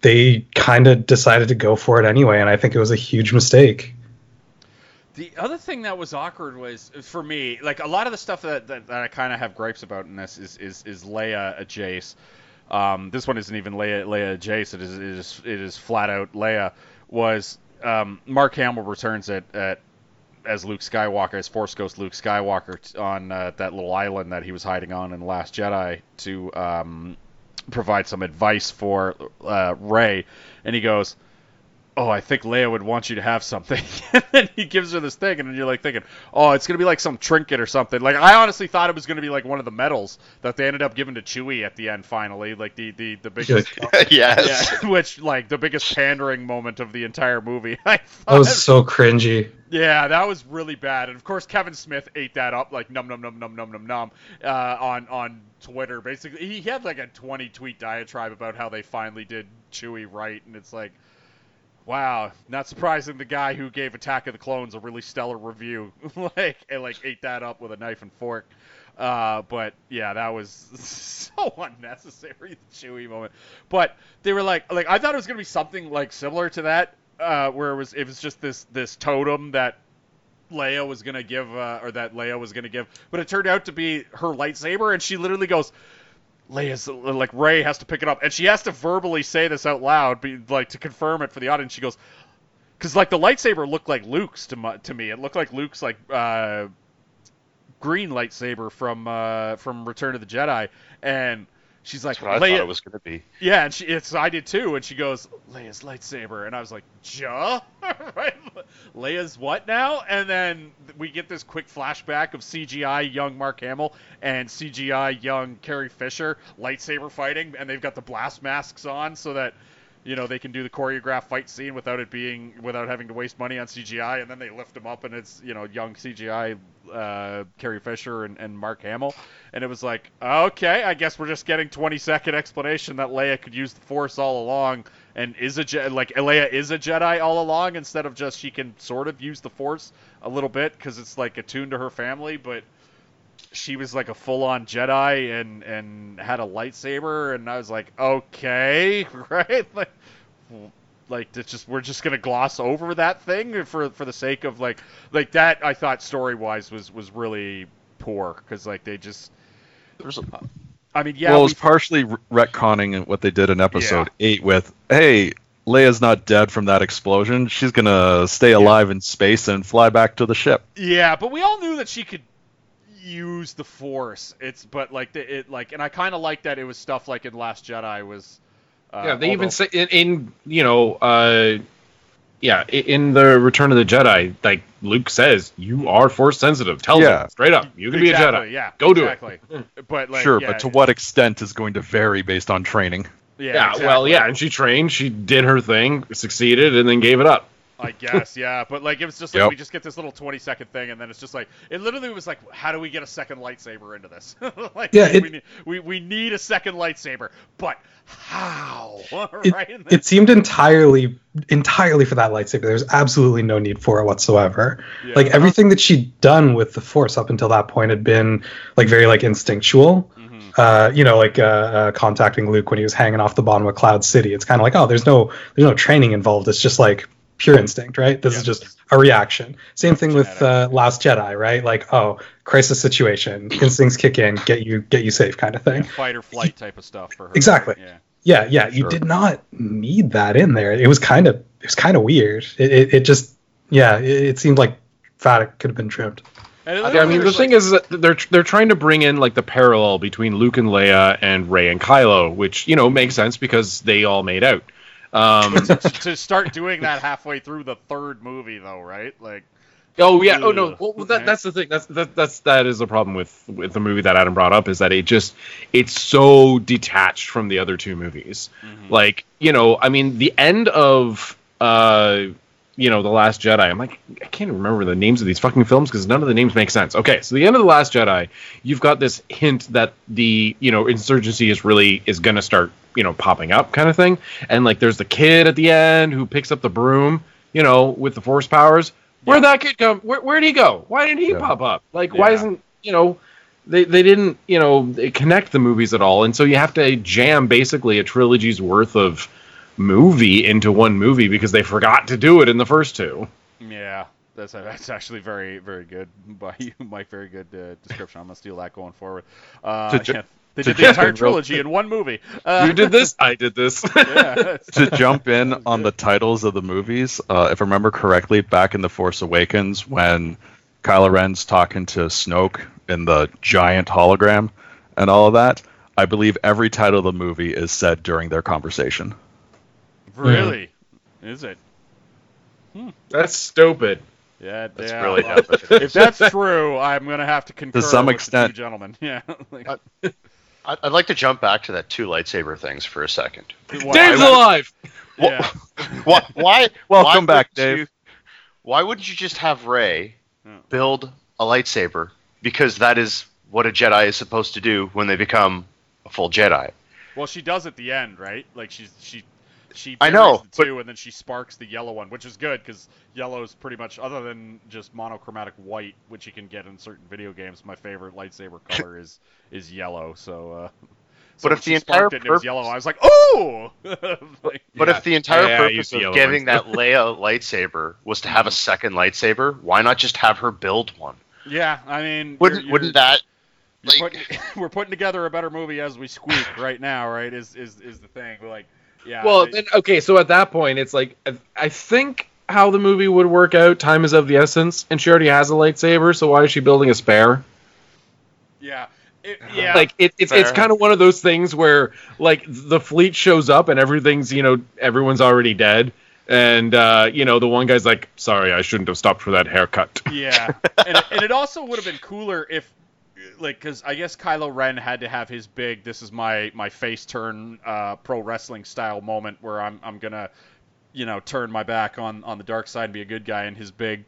S6: they kind of decided to go for it anyway. And I think it was a huge mistake.
S2: The other thing that was awkward was for me, like a lot of the stuff that, that, that I kind of have gripes about in this is is, is Leia a Jace. Um, this one isn't even Leia Leia Jace. It is it is it is flat out Leia. Was um, Mark Hamill returns at, at as Luke Skywalker, as Force Ghost Luke Skywalker on uh, that little island that he was hiding on in Last Jedi to um, provide some advice for uh, Rey, and he goes, "Oh, I think Leia would want you to have something." and then he gives her this thing, and then you're like thinking, "Oh, it's gonna be like some trinket or something." Like I honestly thought it was gonna be like one of the medals that they ended up giving to Chewie at the end. Finally, like the the the biggest.
S5: yes.
S2: Yeah, which like the biggest pandering moment of the entire movie. I
S6: That was so cringy.
S2: Yeah, that was really bad. And of course, Kevin Smith ate that up like num num num num num num num uh, on on Twitter. Basically, he had like a 20 tweet diatribe about how they finally did Chewie right, and it's like, wow, not surprising. The guy who gave Attack of the Clones a really stellar review, like and like ate that up with a knife and fork. Uh, but yeah, that was so unnecessary, the Chewie moment. But they were like, like I thought it was gonna be something like similar to that, uh, where it was it was just this this totem that Leia was gonna give, uh, or that Leia was gonna give, but it turned out to be her lightsaber, and she literally goes, Leia's like Rey has to pick it up, and she has to verbally say this out loud, be, like to confirm it for the audience. She goes, because like the lightsaber looked like Luke's to my, to me. It looked like Luke's like uh, green lightsaber from uh, from Return of the Jedi, and she's like,
S5: That's what I
S2: Leia,
S5: thought it was going to be.
S2: yeah, and she, it's I did too, and she goes Leia's lightsaber, and I was like, "Juh, right? Leia's what now?" And then we get this quick flashback of CGI young Mark Hamill and CGI young Carrie Fisher lightsaber fighting, and they've got the blast masks on so that you know they can do the choreographed fight scene without it being without having to waste money on CGI, and then they lift them up, and it's you know young CGI uh, Carrie Fisher and, and Mark Hamill, and it was like, okay, I guess we're just getting 20 second explanation that Leia could use the Force all along, and is a Je- like Leia is a Jedi all along instead of just she can sort of use the Force a little bit because it's like attuned to her family, but she was like a full on Jedi and and had a lightsaber, and I was like, okay, right, like. Like it's just we're just gonna gloss over that thing for for the sake of like like that I thought story wise was was really poor because like they just
S5: There's a,
S2: I mean yeah
S3: well, it
S2: we-
S3: was partially re- retconning what they did in episode eight with, hey, Leia's not dead from that explosion. She's gonna stay alive in space and fly back to the ship.
S2: Yeah, but we all knew that she could use the Force. It's but like the, it like, and I kind of like that it was stuff like in Last Jedi was. Uh,
S4: yeah, they even say in, in you know, uh, yeah, in the Return of the Jedi, like Luke says, you are force sensitive. Tell
S3: Yeah.
S4: them straight up, you can be a Jedi.
S2: Yeah,
S4: Go do it.
S2: But like,
S3: sure,
S2: yeah,
S3: but to what extent is going to vary based on training?
S2: Yeah,
S4: Yeah, well, yeah, and she trained, she did her thing, succeeded, and then gave it up.
S2: I guess, yeah. But like, it was just like
S3: Yep.
S2: we just get this little twenty second thing, and then it's just like it literally was like, how do we get a second lightsaber into this? like,
S6: Yeah,
S2: we,
S6: it-
S2: we, need, we we need a second lightsaber, but how?
S6: It,
S2: right? And then-
S6: it seemed entirely entirely for that lightsaber. There's absolutely no need for it whatsoever.
S2: Yeah.
S6: Like everything that she'd done with the Force up until that point had been like very like instinctual.
S2: Mhm.
S6: Uh, you know, like uh, uh, contacting Luke when he was hanging off the bottom of Cloud City. It's kind of like, oh, there's no there's no training involved. It's just like pure instinct, right? This is just a reaction. Same thing with
S2: Genetic.
S6: uh, Last Jedi, right? Like, oh, crisis situation, instincts kick in, get you get you safe, kind of thing.
S2: fight or flight type of stuff for her.
S6: Exactly.
S2: Yeah.
S6: Yeah, yeah, you
S3: Sure.
S6: did not need that in there. It was kind of it was kind of weird. It, it, it just yeah, it, it seemed like fat could have been trimmed.
S2: And
S4: Yeah, I mean, the
S2: was
S4: thing is that they're they're trying to bring in like the parallel between Luke and Leia and Rey and Kylo, which you know makes sense because they all made out. Um,
S2: to start doing that halfway through the third movie, though, right? Like,
S4: Oh yeah. Oh no. Well, that, that's the thing. That's that, that's that is the problem with with the movie that Adam brought up is that it just it's so detached from the other two movies.
S2: Mhm.
S4: Like you know, I mean, the end of uh, you know, the Last Jedi. I'm like, I can't even remember the names of these fucking films because none of the names make sense. Okay, so the end of the Last Jedi, you've got this hint that the you know insurgency is really is gonna start you know popping up kind of thing, and like there's the kid at the end who picks up the broom, you know, with the force powers. Where'd that kid come? Where, where'd he go? Why didn't he
S3: Yeah.
S4: pop up? Like, why isn't you know? They, they didn't you know connect the movies at all, and so you have to jam basically a trilogy's worth of movie into one movie because they forgot to do it in the first two.
S2: yeah, that's that's actually very very good by you, Mike. Very good uh, description. I'm gonna steal that going forward. Uh, yeah. They did the entire
S3: in
S2: trilogy in one movie. Uh,
S4: You did this, I did this.
S2: yeah.
S3: to jump in on the titles of the movies, uh, if I remember correctly, back in The Force Awakens, when Kylo Ren's talking to Snoke in the giant hologram and all of that, I believe every title of the movie is said during their conversation.
S2: Really? Is it?
S4: That's stupid.
S2: Yeah,
S5: That's
S2: yeah.
S5: really
S2: well. If that's true, I'm gonna have to concur to
S3: some
S2: with
S3: extent.
S2: the two gentlemen. Yeah. like,
S5: Uh, I- I'd like to jump back to that two lightsaber things for a second.
S2: why-
S4: Dave's
S5: I-
S4: alive.
S2: Yeah.
S5: Why? Why?
S3: Welcome
S5: why
S3: back,
S5: wouldn't
S3: Dave.
S5: you- why wouldn't you just have Rey build a lightsaber? Because that is what a Jedi is supposed to do when they become a full Jedi.
S2: Well, she does at the end, right? Like she's she she
S5: I know,
S2: buries the
S5: but-
S2: two, and then she sparks the yellow one, which is good because yellow is pretty much other than just monochromatic white, which you can get in certain video games. My favorite lightsaber color is is yellow. So. uh so
S5: But
S2: when
S5: if the
S2: she
S5: entire
S2: sparked it and it was yellow, I was like, "Oh!" Like,
S5: But
S4: Yeah.
S5: if the entire
S4: Yeah,
S5: purpose
S4: the
S5: of
S4: yellow
S5: getting
S4: ones.
S5: that Leia lightsaber was to have a second lightsaber, why not just have her build one?
S2: yeah, I mean,
S5: Wouldn't
S2: you're-
S5: wouldn't
S2: you're-
S5: that
S2: you're
S5: like
S2: putting- we're putting together a better movie as we squeak right now, right? Is is is the thing? We're like, yeah.
S4: Well,
S2: they-
S4: then okay. So at that point, it's like I- I think how the movie would work out. Time is of the essence, and she already has a lightsaber. So why is she building a spare?
S2: yeah, it, yeah.
S4: Like it, it's it's kind of one of those things where like the fleet shows up and everything's you know everyone's already dead, and uh, you know the one guy's like, "Sorry, I shouldn't have stopped for that haircut."
S2: Yeah, and, and it also would have been cooler if, like, because I guess Kylo Ren had to have his big "this is my my face turn" uh, pro wrestling style moment where I'm I'm gonna, you know, turn my back on on the dark side and be a good guy, and his big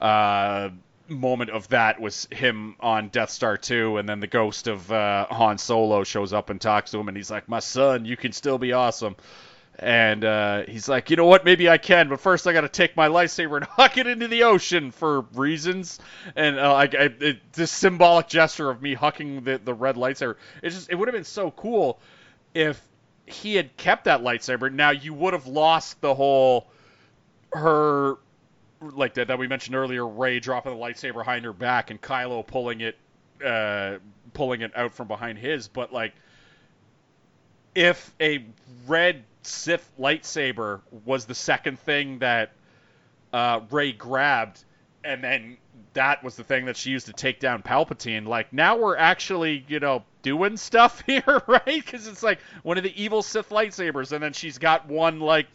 S2: uh, moment of that was him on Death Star 2, and then the ghost of uh, Han Solo shows up and talks to him, and he's like, "My son, you can still be awesome." And uh, he's like, you know what? Maybe I can, but first I got to take my lightsaber and huck it into the ocean for reasons. And uh, I, I, it, this symbolic gesture of me hucking the, the red lightsaber, it just it would have been so cool if he had kept that lightsaber. Now you would have lost the whole her like that that we mentioned earlier. Rey dropping the lightsaber behind her back and Kylo pulling it, uh, pulling it out from behind his. But like if a red Sith lightsaber was the second thing that uh, Rey grabbed, and then that was the thing that she used to take down Palpatine. Like now we're actually, you know, doing stuff here, right? Because it's like one of the evil Sith lightsabers, and then she's got one like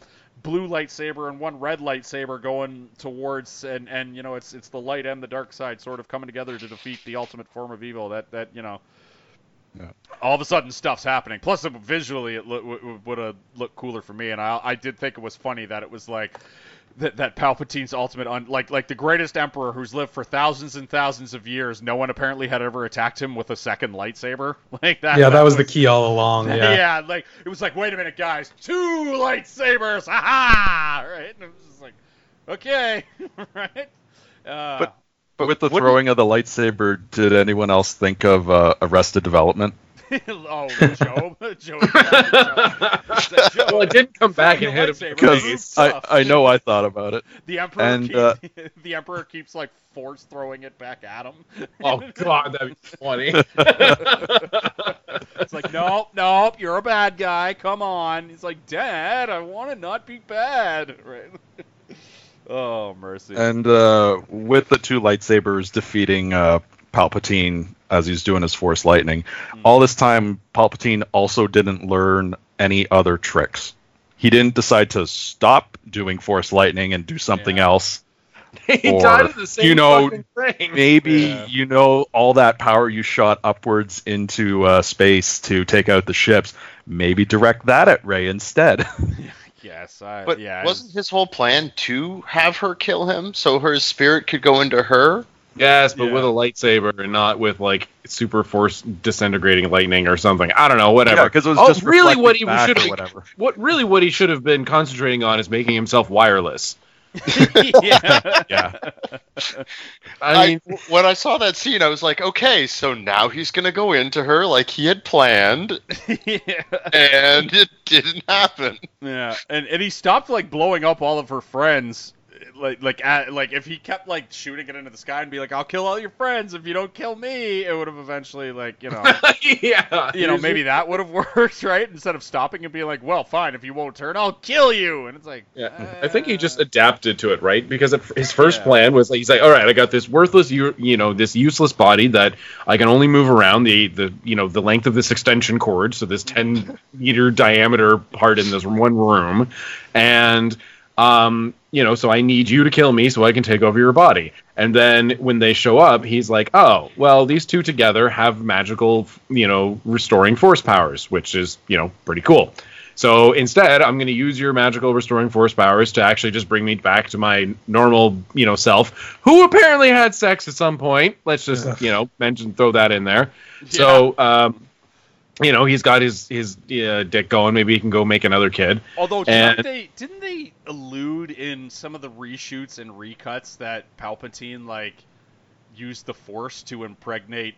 S2: blue lightsaber and one red lightsaber going towards, and and you know, it's it's the light and the dark side sort of coming together to defeat the ultimate form of evil. That that you know all of a sudden stuff's happening. Plus, visually, it lo- w- would have looked cooler for me, and I, I did think it was funny that it was like that, that Palpatine's ultimate, un- like like the greatest emperor who's lived for thousands and thousands of years. No one apparently had ever attacked him with a second lightsaber. Like that.
S6: yeah, that was the key all along.
S2: Yeah.
S6: Yeah.
S2: like it was like, wait a minute, guys, two lightsabers, ha Right? And it was just like, okay, right? Uh,
S5: But- But
S3: With the
S5: wouldn't-
S3: throwing of the lightsaber, did anyone else think of uh, Arrested Development?
S2: oh, Job, Job, Job.
S4: well, it didn't come back
S2: Throwing
S4: and hit him.
S3: Because I. I know I thought about it.
S2: The emperor,
S3: And,
S2: keep-
S3: uh,
S2: the emperor keeps like force throwing it back at him.
S4: Oh god, that'd be funny.
S2: it's like, nope, nope, you're a bad guy. Come on. He's like, Dad, I want to not be bad. Right? Oh mercy.
S3: And uh, with the two lightsabers defeating uh, Palpatine as he's doing his Force Lightning, all this time Palpatine also didn't learn any other tricks. He didn't decide to stop doing Force Lightning and do something
S2: Yeah.
S3: else.
S4: he
S3: Or,
S4: died the same
S3: you know,
S4: thing.
S3: Maybe
S2: Yeah.
S3: you know all that power you shot upwards into uh, space to take out the ships. Maybe direct that at Rey instead.
S2: yes, I,
S5: But
S2: yeah.
S5: wasn't his whole plan to have her kill him so her spirit could go into her?
S4: Yes, but
S2: Yeah.
S4: with a lightsaber and not with like super force disintegrating lightning or something. I don't know, whatever.
S3: because it was
S4: oh,
S3: just
S4: really what he should have
S3: whatever.
S4: what really what he should have been concentrating on is making himself wireless.
S2: yeah.
S3: Yeah.
S4: I mean,
S5: I- when I saw that scene, I was like, okay, so now he's gonna go into her like he had planned,
S2: yeah.
S5: and it didn't happen.
S2: Yeah, and and he stopped like blowing up all of her friends like like at, like if he kept like shooting it into the sky and be like, "I'll kill all your friends if you don't kill me," it would have eventually like you know
S4: yeah.
S2: you know maybe that would have worked right instead of stopping and being like, "Well, fine, if you won't turn, I'll kill you," and it's like
S4: Yeah, I think he just
S2: uh,
S4: adapted to it, right? Because his first
S2: Yeah.
S4: plan was like he's like, all right, I got this worthless, you you know, this useless body that I can only move around the the you know the length of this extension cord, so this ten meter diameter part in this one room, and um you know, so I need you to kill me so I can take over your body. And then when they show up, he's like, oh, well, these two together have magical, you know, restoring force powers, which is you know pretty cool. So instead, I'm going to use your magical restoring force powers to actually just bring me back to my normal, you know, self, who apparently had sex at some point. Let's just, you know, mention throw that in there. So, um, you know, he's got his his uh, dick going. Maybe he can go make another kid.
S2: Although didn't
S4: And-
S2: they didn't they allude in some of the reshoots and recuts that Palpatine like used the Force to impregnate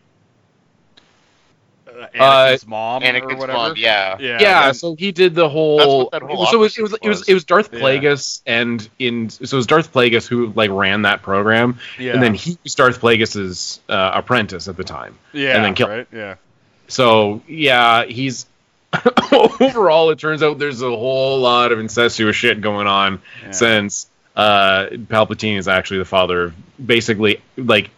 S2: uh, Anakin's mom or whatever?
S5: mom, yeah.
S2: yeah,
S4: Yeah,
S2: and-
S4: so he did the whole.
S5: That's what that whole
S4: so it was, it was
S5: opposite
S4: it was
S5: was.
S4: it was Darth
S2: Yeah.
S4: Plagueis and in so it was Darth Plagueis who like ran that program,
S2: yeah,
S4: and then he was Darth Plagueis's uh, apprentice at the time.
S2: yeah,
S4: and then killed.
S2: right, yeah.
S4: So yeah, he's overall. It turns out there's a whole lot of incestuous shit going on
S2: Yeah.
S4: since uh, Palpatine is actually the father of basically like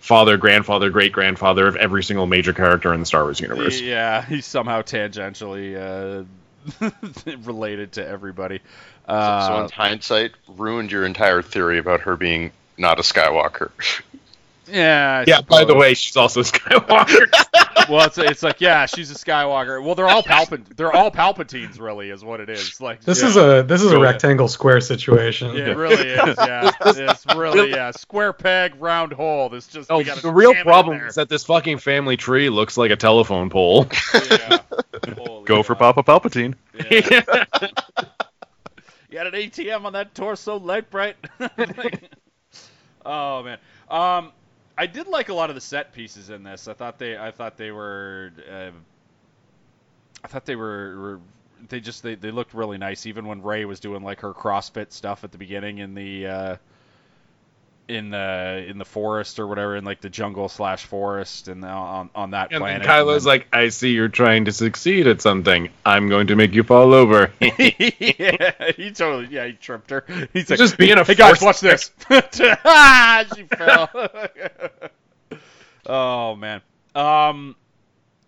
S4: father, grandfather, great grandfather of every single major character in the Star Wars universe.
S2: Yeah, he's somehow tangentially uh, related to everybody.
S5: So,
S2: Uh,
S5: so in hindsight, ruined your entire theory about her being not a Skywalker.
S2: yeah, I
S4: Yeah. By the way, she's also Skywalker.
S2: Well, it's, it's like yeah, she's a Skywalker. Well, they're all Palpat, they're all Palpatines, really, is what it is. Like
S6: This
S2: yeah.
S6: is a this is a rectangle square situation.
S2: Yeah, it really is. Yeah, it's really yeah. Square peg, round hole. This just oh,
S4: the real
S2: jam it in
S4: problem is that this fucking family tree looks like a telephone pole.
S2: Yeah. Holy
S3: Go for. Papa Palpatine.
S2: Yeah. You had an ATM on that torso light bright. oh man. Um, I did like a lot of the set pieces in this. I thought they, I thought they were, uh, I thought they were, were they just they, they looked really nice. Even when Rey was doing like her CrossFit stuff at the beginning in the. Uh, in the in the forest or whatever, in like the jungle slash forest, and on on that
S4: And then
S2: planet.
S4: Kylo's like, I see you're trying to succeed at something. I'm going to make you fall over.
S2: yeah, he totally yeah he tripped her. He's like,
S4: just being a
S2: hey guys, watch this. ah, she fell. oh man. Um,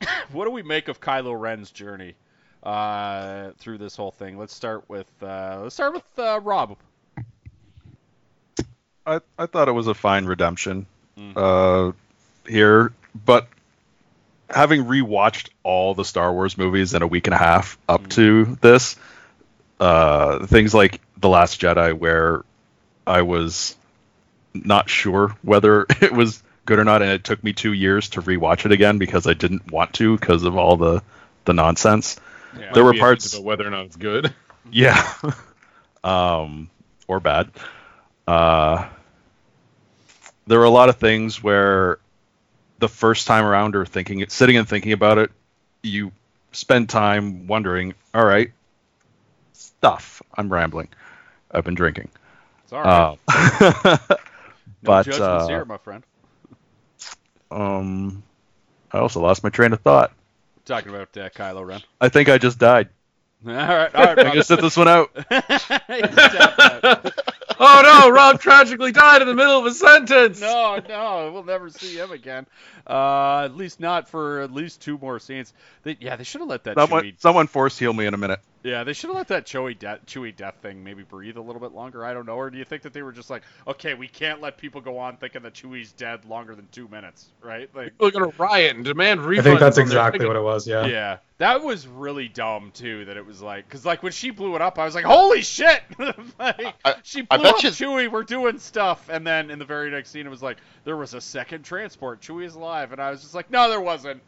S2: what do we make of Kylo Ren's journey uh, through this whole thing? Let's start with uh, let's start with uh, Rob.
S3: I, I thought it was a fine redemption
S2: Mm.
S3: uh, here, but having rewatched all the Star Wars movies in a week and a half up
S2: Mm.
S3: to this, uh, things like The Last Jedi, where I was not sure whether it was good or not, and it took me two years to rewatch it again because I didn't want to because of all the the nonsense.
S2: Yeah.
S3: There were parts-
S4: about whether or not it's good.
S3: Yeah. um, or bad. Uh, there were a lot of things where the first time around or thinking sitting and thinking about it, you spend time wondering, all right, stuff. I'm rambling. I've been drinking.
S2: sorry.
S3: Uh,
S2: no
S3: but, uh,
S2: here, my friend.
S3: um, I also lost my train of thought.
S2: talking about uh, Kylo Ren.
S3: I think I just died.
S2: All right, all right.
S3: I'm gonna sit this one out.
S2: He's tapped out.
S4: oh no, Rob tragically died in the middle of a sentence.
S2: no, no, we'll never see him again. Uh, at least not for at least two more scenes. They, yeah, they should have let that
S3: Someone,
S2: Chewie.
S3: someone force heal me in a minute.
S2: Yeah, they should have let that Chewie death, Chewie death thing maybe breathe a little bit longer. I don't know. Or do you think that they were just like, okay, we can't let people go on thinking that Chewie's dead longer than two minutes, right? Like,
S4: We're gonna riot and demand refunds.
S6: I think that's exactly what it was. Yeah.
S2: yeah, that was really dumb too. That it was like, because like when she blew it up, I was like, holy shit! like,
S5: I-
S2: she
S5: I
S2: blew
S5: bet
S2: up
S5: you-
S2: Chewie. We're doing stuff, and then in the very next scene, it was like there was a second transport. Chewie is alive, and I was just like, no, there wasn't.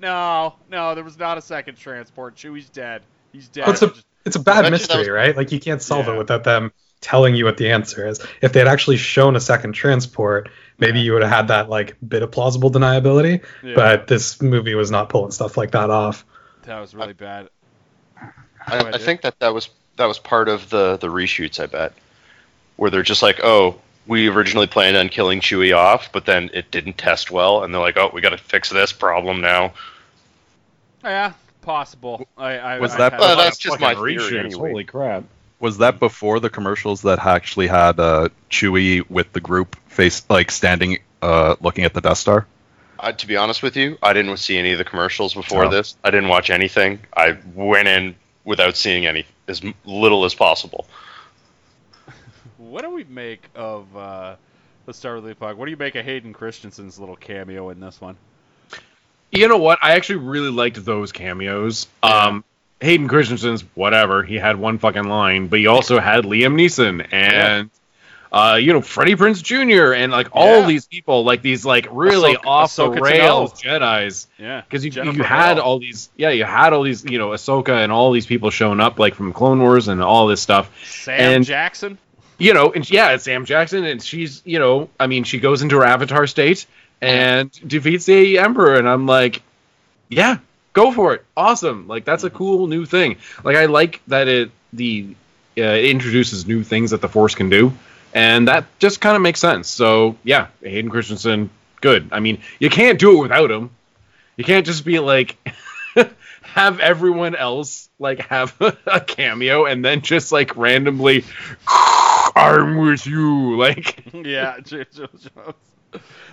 S2: No, no, there was not a second transport. Chewie's dead. He's dead.
S6: Well, it's a it's a
S5: I
S6: bad
S5: bet you that
S6: mystery,
S5: was-
S6: right? Like you can't solve
S2: Yeah.
S6: it without them telling you what the answer is. If they had actually shown a second transport, maybe you would have had that like bit of plausible deniability.
S2: yeah,
S6: But this movie was not pulling stuff like that off.
S2: that was really bad. Go
S5: I, I think that that was that was part of the the reshoots. I bet. where they're just like, oh, we originally planned on killing Chewie off, but then it didn't test well, and they're like, oh, we got to fix this problem now.
S2: Yeah, possible. I, I
S3: Was
S2: I
S3: that-
S2: had-
S5: Well, that's just my theory
S4: reshoots,
S5: anyway.
S4: Holy crap!
S3: Was that before the commercials that actually had uh, Chewie with the group face like standing, uh, looking at the Death Star?
S5: Uh, to be honest with you, I didn't see any of the commercials before
S3: Oh.
S5: this. I didn't watch anything. I went in without seeing any, as little as possible.
S2: What do we make of? Uh, let's start with Leapog. What do you make of Hayden Christensen's little cameo in this one?
S4: You know what? I actually really liked those cameos. Um, Hayden Christensen's whatever. He had one fucking line, but he also had Liam Neeson and uh, you know Freddie Prinze Jr. and like all
S2: Yeah.
S4: these people, like these like really
S2: Ahsoka-
S4: off the rails
S2: Tano.
S4: Jedi's.
S2: Yeah,
S4: Because you,
S2: Jennifer
S4: you had
S2: Hale.
S4: all these, yeah, you had all these, you know, Ahsoka and all these people showing up, like from Clone Wars and all this stuff.
S2: Sam
S4: and-
S2: Jackson.
S4: you know, and yeah, it's Sam Jackson, and she's, you know, I mean, she goes into her avatar state and defeats the Emperor, and I'm like, yeah, go for it, awesome, like that's a cool new thing. Like I like that it the uh, it introduces new things that the Force can do, and that just kind of makes sense. So yeah, Hayden Christensen, good. I mean, you can't do it without him. You can't just be like. have everyone else like have a cameo and then just like randomly I'm with you. Like,
S2: yeah.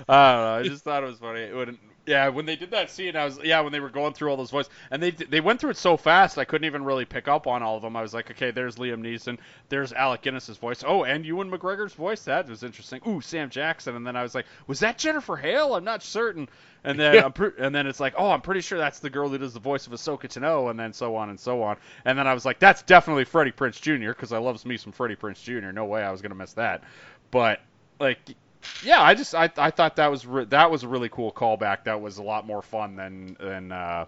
S2: I don't know. I just thought it was funny. It wouldn't, yeah, when they did that scene, I was yeah, when they were going through all those voices, and they they went through it so fast, I couldn't even really pick up on all of them. I was like, okay, there's Liam Neeson, there's Alec Guinness's voice. Oh, and Ewan McGregor's voice. That was interesting. Ooh, Sam Jackson. And then I was like, was that Jennifer Hale? I'm not certain. And then
S4: Yeah.
S2: I'm pre- and then it's like, oh, I'm pretty sure that's the girl who does the voice of Ahsoka Tano, and then so on and so on. And then I was like, that's definitely Freddie Prinze Jr. because I loves me some Freddie Prinze Jr. No way I was gonna miss that. But like yeah, I just I, I thought that was re- that was a really cool callback. That was a lot more fun than than uh,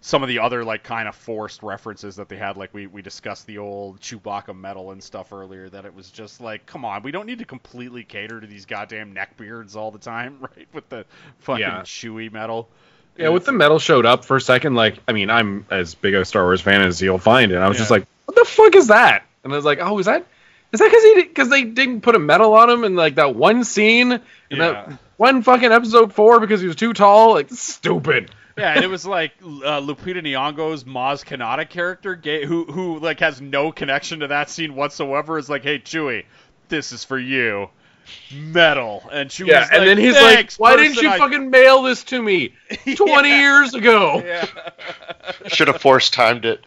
S2: some of the other like kind of forced references that they had. Like we we discussed the old Chewbacca medal and stuff earlier. That it was just like, come on, we don't need to completely cater to these goddamn neckbeards all the time, right? With the fucking
S4: Yeah.
S2: Chewy medal.
S4: yeah, with the metal showed up for a second. Like, I mean, I'm as big a Star Wars fan as you'll find, and I was just like, what the fuck is that? And I was like, oh, is that is that because he because they didn't put a medal on him in like that one scene in
S2: Yeah.
S4: that one fucking episode four because he was too tall? Like, stupid.
S2: Yeah, and it was like uh, Lupita Nyong'o's Maz Kanata character, gay, who who like has no connection to that scene whatsoever. Is like, hey Chewie, this is for you, metal, and Chewie's
S4: Yeah,
S2: like,
S4: and then he's like, why didn't you
S2: I-"
S4: fucking mail this to me 20 years ago?
S2: Yeah,
S5: Should have force timed it.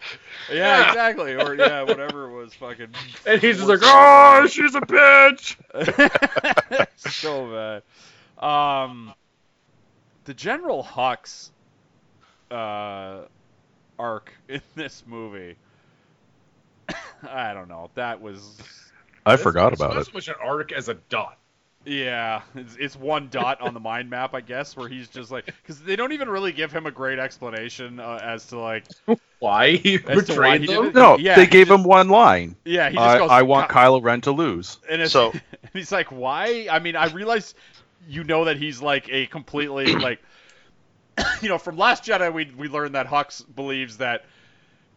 S2: yeah,
S4: Yeah.
S2: exactly, or yeah, whatever it was, fucking.
S4: And he's just like, oh, she's a bitch.
S2: so bad. Um, the General Hux uh, arc in this movie. I don't know. That was
S3: I forgot
S4: It's
S3: about
S4: not
S3: it.
S4: so much an arc as a dot.
S2: Yeah. It's, it's one dot on the mind map, I guess, where he's just like because they don't even really give him a great explanation uh, as to like
S4: Why he
S2: As to why
S4: betrayed
S2: he
S4: them?
S3: No,
S2: Yeah,
S3: they gave
S2: just-
S3: him one line.
S2: yeah he just
S3: I,
S2: goes
S3: I want
S2: "Ky-
S3: Kylo Ren to lose.
S2: And it's,
S5: So-
S2: and he's like, why? I mean, I realize you know that he's like a completely like, you know, from Last Jedi we we learned that Hux believes that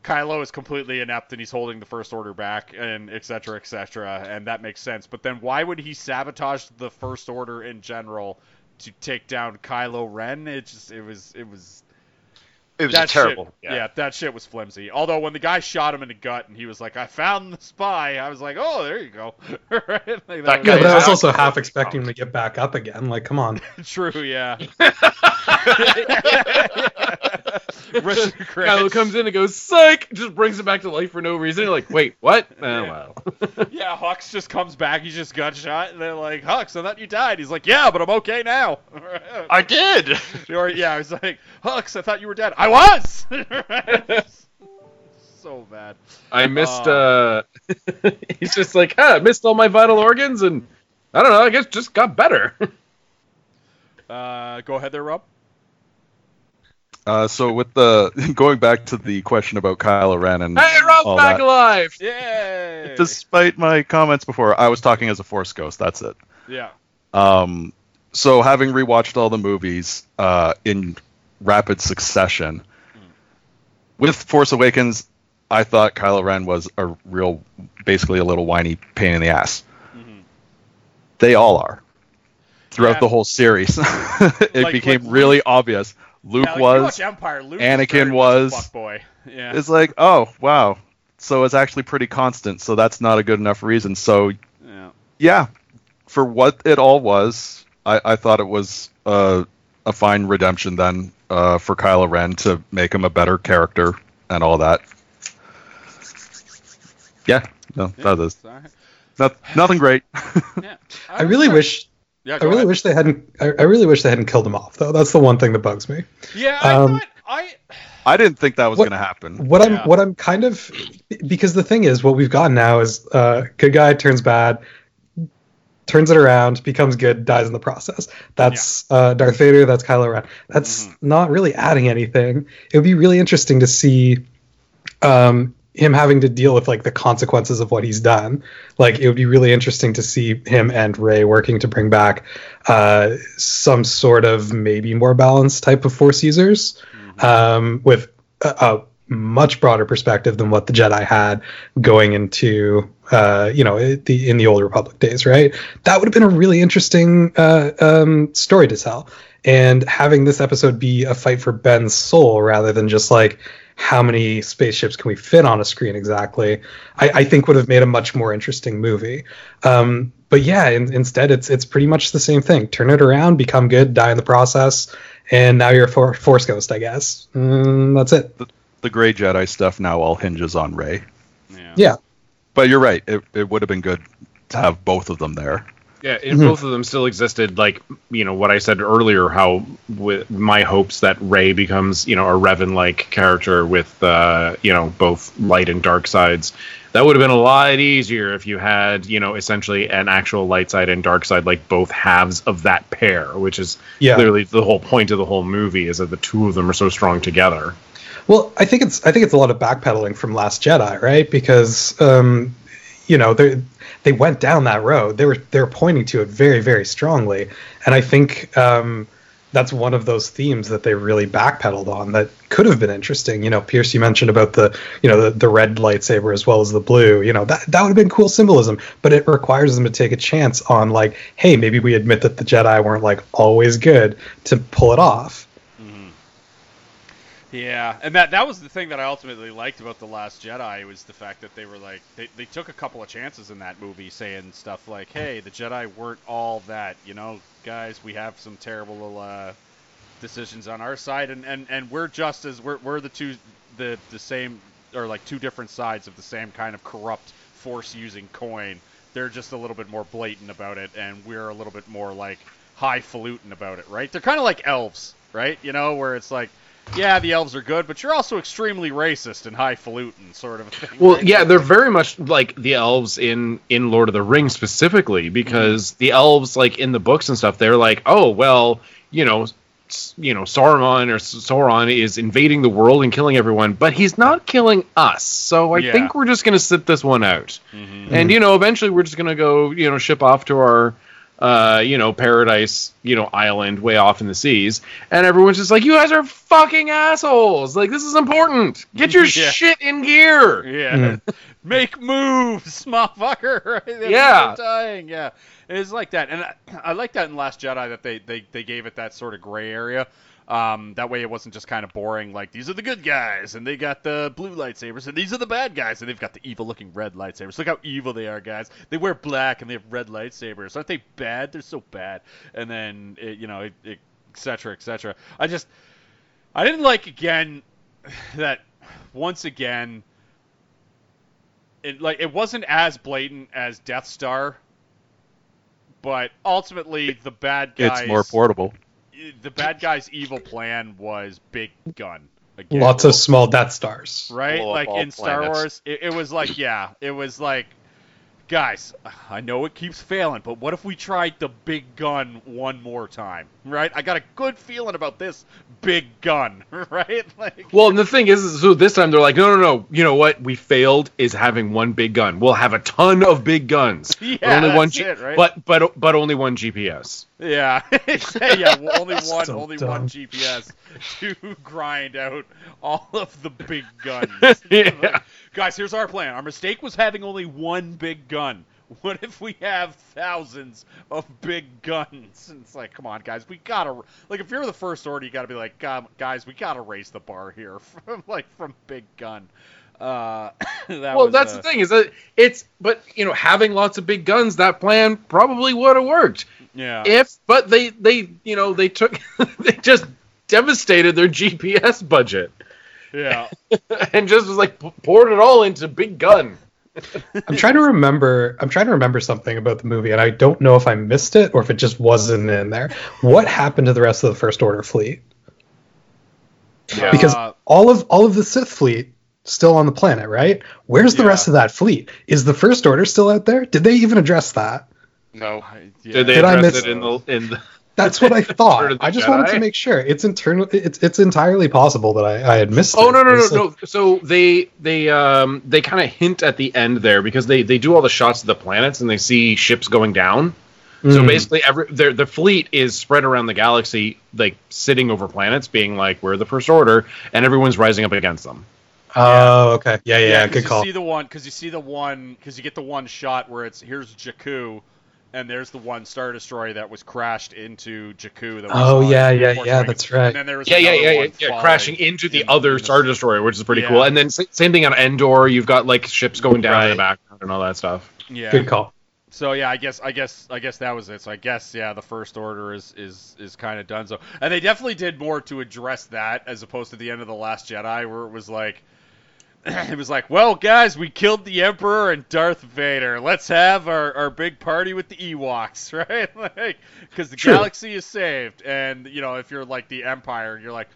S2: Kylo is completely inept and he's holding the First Order back and et cetera, et cetera, and that makes sense. But then why would he sabotage the First Order in general to take down Kylo Ren? It just it was it was
S5: It was
S2: that
S5: terrible.
S2: Shit, yeah. that shit was flimsy. Although when the guy shot him in the gut and he was like, "I found the spy," I was like, "Oh, there you go." right? Like,
S5: That
S2: was-
S6: Yeah,
S5: guy
S6: but I was also half expecting him to get back up again. Like, come on.
S2: True, yeah. Richard
S4: Kylo
S2: Grant.
S4: comes in and goes, psych! Just brings him back to life for no reason. You're like, wait, what? Oh,
S2: Yeah.
S4: well.
S2: Yeah, Hux just comes back. He's just got shot, and they're like, "Hux, I thought you died." He's like, "Yeah, but I'm okay now."
S5: I did.
S2: or yeah, I was like, "Hux, I thought you were dead." I was. so bad.
S4: I missed,
S2: Oh.
S4: uh, he's just like, ah, I missed all my vital organs and I don't know, I guess just got better.
S2: Uh, go ahead there, Rob.
S3: Uh, so with the going back to the question about Kylo Ren and
S4: hey, Rob's
S3: all
S4: back
S3: that,
S4: alive!
S2: Yay!
S3: despite my comments before, I was talking as a Force ghost. That's it.
S2: yeah.
S3: Um, so having rewatched all the movies uh, in rapid succession, with Force Awakens, I thought Kylo Ren was a real, basically a little whiny pain in the ass.
S2: Mhm.
S3: They all are. Throughout
S2: Yeah.
S3: the whole series, it
S2: Like-
S3: became
S2: like
S3: really obvious. Luke
S2: Yeah, like,
S3: was.
S2: Empire. Luke
S3: Anakin was-
S2: boy. Yeah.
S3: It's like, oh wow, so it's actually pretty constant. So that's not a good enough reason. So
S2: yeah.
S3: yeah, for what it all was, I, I thought it was uh, a fine redemption then uh, for Kylo Ren to make him a better character and all that. Yeah, no, that is
S2: Sorry.
S3: not, nothing great.
S2: Yeah.
S6: I really
S2: was
S6: wish.
S2: Yeah,
S6: I really
S2: ahead.
S6: wish they hadn't. I, I really wish they hadn't killed him off, though. That's the one thing that bugs me.
S2: Yeah, I
S6: um,
S2: thought I.
S3: I didn't think that was going to happen.
S6: What
S2: Yeah.
S6: I'm what I'm kind of because the thing is what we've got now is uh good guy turns bad turns it around becomes good dies in the process. That's uh Darth Vader that's Kylo Ren. That's
S2: Mm-hmm.
S6: not really adding anything. It would be really interesting to see um him having to deal with like the consequences of what he's done. Like it would be really interesting to see him and Rey working to bring back uh some sort of maybe more balanced type of force users um, with a, a much broader perspective than what the Jedi had going into uh, you know the in the old Republic days, right? That would have been a really interesting uh, um, story to tell. And having this episode be a fight for Ben's soul rather than just like how many spaceships can we fit on a screen exactly, I, I think would have made a much more interesting movie. Um, but yeah, in, instead it's it's pretty much the same thing. Turn it around, become good, die in the process, and now you're a for- Force Ghost, I guess. Mm, that's it.
S3: The Gray Jedi stuff now all hinges on Rey.
S2: Yeah.
S6: Yeah.
S3: But you're right. It, it would have been good to have both of them there.
S4: Yeah, and
S6: Mhm.
S4: both of them still existed. Like you know what I said earlier, how with my hopes that Rey becomes you know a Revan-like character with uh, you know both light and dark sides. That would have been a lot easier if you had you know essentially an actual light side and dark side, like both halves of that pair, which is
S6: Yeah.
S4: clearly the whole point of the whole movie is that the two of them are so strong together.
S6: Well, I think it's I think it's a lot of backpedaling from Last Jedi, right? Because um, you know they they went down that road. They were they were pointing to it very very strongly, and I think um, that's one of those themes that they really backpedaled on that could have been interesting. You know, Pierce, you mentioned about the you know the, the red lightsaber as well as the blue. You know that that would have been cool symbolism, but it requires them to take a chance on like, hey, maybe we admit that the Jedi weren't like always good to pull it off.
S2: Yeah, and that that was the thing that I ultimately liked about the Last Jedi was the fact that they were like they, they took a couple of chances in that movie, saying stuff like, "Hey, the Jedi weren't all that, you know, guys. We have some terrible uh, decisions on our side, and, and, and we're just as we're, we're the two the the same or like two different sides of the same kind of corrupt force using coin. They're just a little bit more blatant about it, and we're a little bit more like highfalutin about it, right? They're kind of like elves, right? You know, where it's like, yeah, the elves are good, but you're also extremely racist and highfalutin, sort of thing.
S4: Well,
S2: right?
S4: yeah, they're very much like the elves in in Lord of the Rings specifically because the elves like in the books and stuff they're like, "Oh, well, you know, you know, Sauron or Sauron is invading the world and killing everyone, but he's not killing us. So I
S2: Yeah.
S4: think we're just going to sit this one out.
S2: Mhm.
S4: And you know, eventually we're just going to go, you know, ship off to our uh, you know, paradise, you know, island way off in the seas, and everyone's just like, "You guys are fucking assholes! Like, this is important. Get your
S2: Yeah.
S4: shit in gear."
S2: Yeah. Make moves, motherfucker. Right? They're
S4: Yeah.
S2: dying. Yeah. It's like that. And I, I like that in Last Jedi that they, they, they gave it that sort of gray area. Um, that way it wasn't just kind of boring, like, these are the good guys, and they got the blue lightsabers, and these are the bad guys, and they've got the evil looking red lightsabers. Look how evil they are, guys. They wear black, and they have red lightsabers. Aren't they bad? They're so bad. And then, it, you know, etc. it, et cetera, et cetera. I just, I didn't like, again, that once again, it like it wasn't as blatant as Death Star, but ultimately the bad guys
S3: It's more portable.
S2: The bad guy's evil plan was big gun. Again.
S6: Lots of small Death Stars.
S2: right?
S5: Blow
S2: Like
S5: all
S2: in Star. Wars, it, it was like yeah, it was like guys, I know it keeps failing, but what if we tried the big gun one more time? Right? I got a good feeling about this big gun, right? Like
S4: Well, and the thing is, is, so this time they're like, no, no, no. You know what? We failed is having one big gun. We'll have a ton of big guns,
S2: Yeah,
S4: but only one.
S2: that's it, right?
S4: But but but only one GPS.
S2: Yeah, yeah. Well, only one,
S6: So
S2: only
S6: dumb.
S2: one GPS to grind out all of the big guns.
S4: Yeah.
S2: guys, here's our plan. Our mistake was having only one big gun. What if we have thousands of big guns? And it's like, come on, guys, we gotta like if you're the first order, you gotta be like, guys, we gotta raise the bar here from like from big gun. Uh, that
S4: well,
S2: was,
S4: that's
S2: uh,
S4: the thing is that it's but you know having lots of big guns that plan probably would have worked
S2: Yeah.
S4: if but they they you know they took they just devastated their GPS budget
S2: yeah.
S4: and just was like poured it all into big gun.
S6: I'm trying to remember. I'm trying to remember something about the movie, and I don't know if I missed it or if it just wasn't in there. What happened to the rest of the First Order fleet?
S4: Yeah.
S6: Because all of all of the Sith fleet still on the planet, right? Where's the
S2: Yeah.
S6: rest of that fleet? Is the First Order still out there? Did they even address that?
S5: No.
S2: I- yeah.
S4: Did they
S6: Did I
S4: address
S6: miss-
S4: it in the in the
S6: That's what I thought. I just wanted to make sure. It's internal. It's it's entirely possible that I, I had missed.
S4: Oh
S6: it.
S4: no no no
S6: It's like-
S4: no! So they they um they kind of hint at the end there because they they do all the shots of the planets and they see ships going down. So
S6: Mm.
S4: basically, every their the fleet is spread around the galaxy, like sitting over planets, being like we're the First Order, and everyone's rising up against them.
S6: Oh, okay. Yeah, yeah,
S2: Yeah, 'cause
S6: good
S2: you
S6: call.
S2: see the one because you see the one because you get the one shot where it's here's Jakku, and there's the one star destroyer that was crashed into Jakku. That we
S6: Oh, yeah, yeah, yeah,
S2: Awakens.
S6: that's right.
S2: And then there was
S4: Yeah, yeah, yeah, yeah,
S2: one
S4: yeah.
S2: falling
S4: Crashing into the
S2: in-
S4: other
S2: in the-
S4: Star Destroyer, which is pretty
S2: Yeah.
S4: cool. And then same thing on Endor. You've got like ships going down in the background and all that stuff.
S2: Yeah.
S6: Good call.
S2: So yeah, I guess I guess I guess that was it. So I guess yeah, the first order is is is kind of done. So and they definitely did more to address that as opposed to the end of the Last Jedi, where it was like. It was like, well, guys, we killed the Emperor and Darth Vader. Let's have our, our big party with the Ewoks, right? like, because the galaxy is saved, and you know, if you're like the Empire, you're like,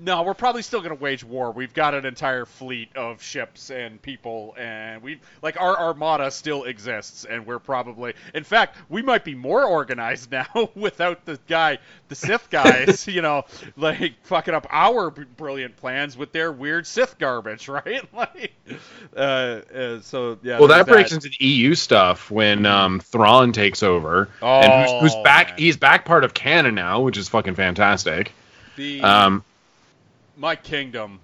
S2: no, we're probably still going to wage war. We've got an entire fleet of ships and people, and we like our armada still exists, and we're probably, in fact, we might be more organized now without the guy, the Sith guys, you know, like fucking up our brilliant plans with their weird Sith garbage, right? Like, uh, uh, so yeah.
S4: Well, that breaks into the EU stuff when um, Thrawn takes over, and who's, who's
S2: Oh,
S4: back.
S2: man.
S4: He's back part of canon now, which is fucking fantastic.
S2: the
S4: Um,
S2: my kingdom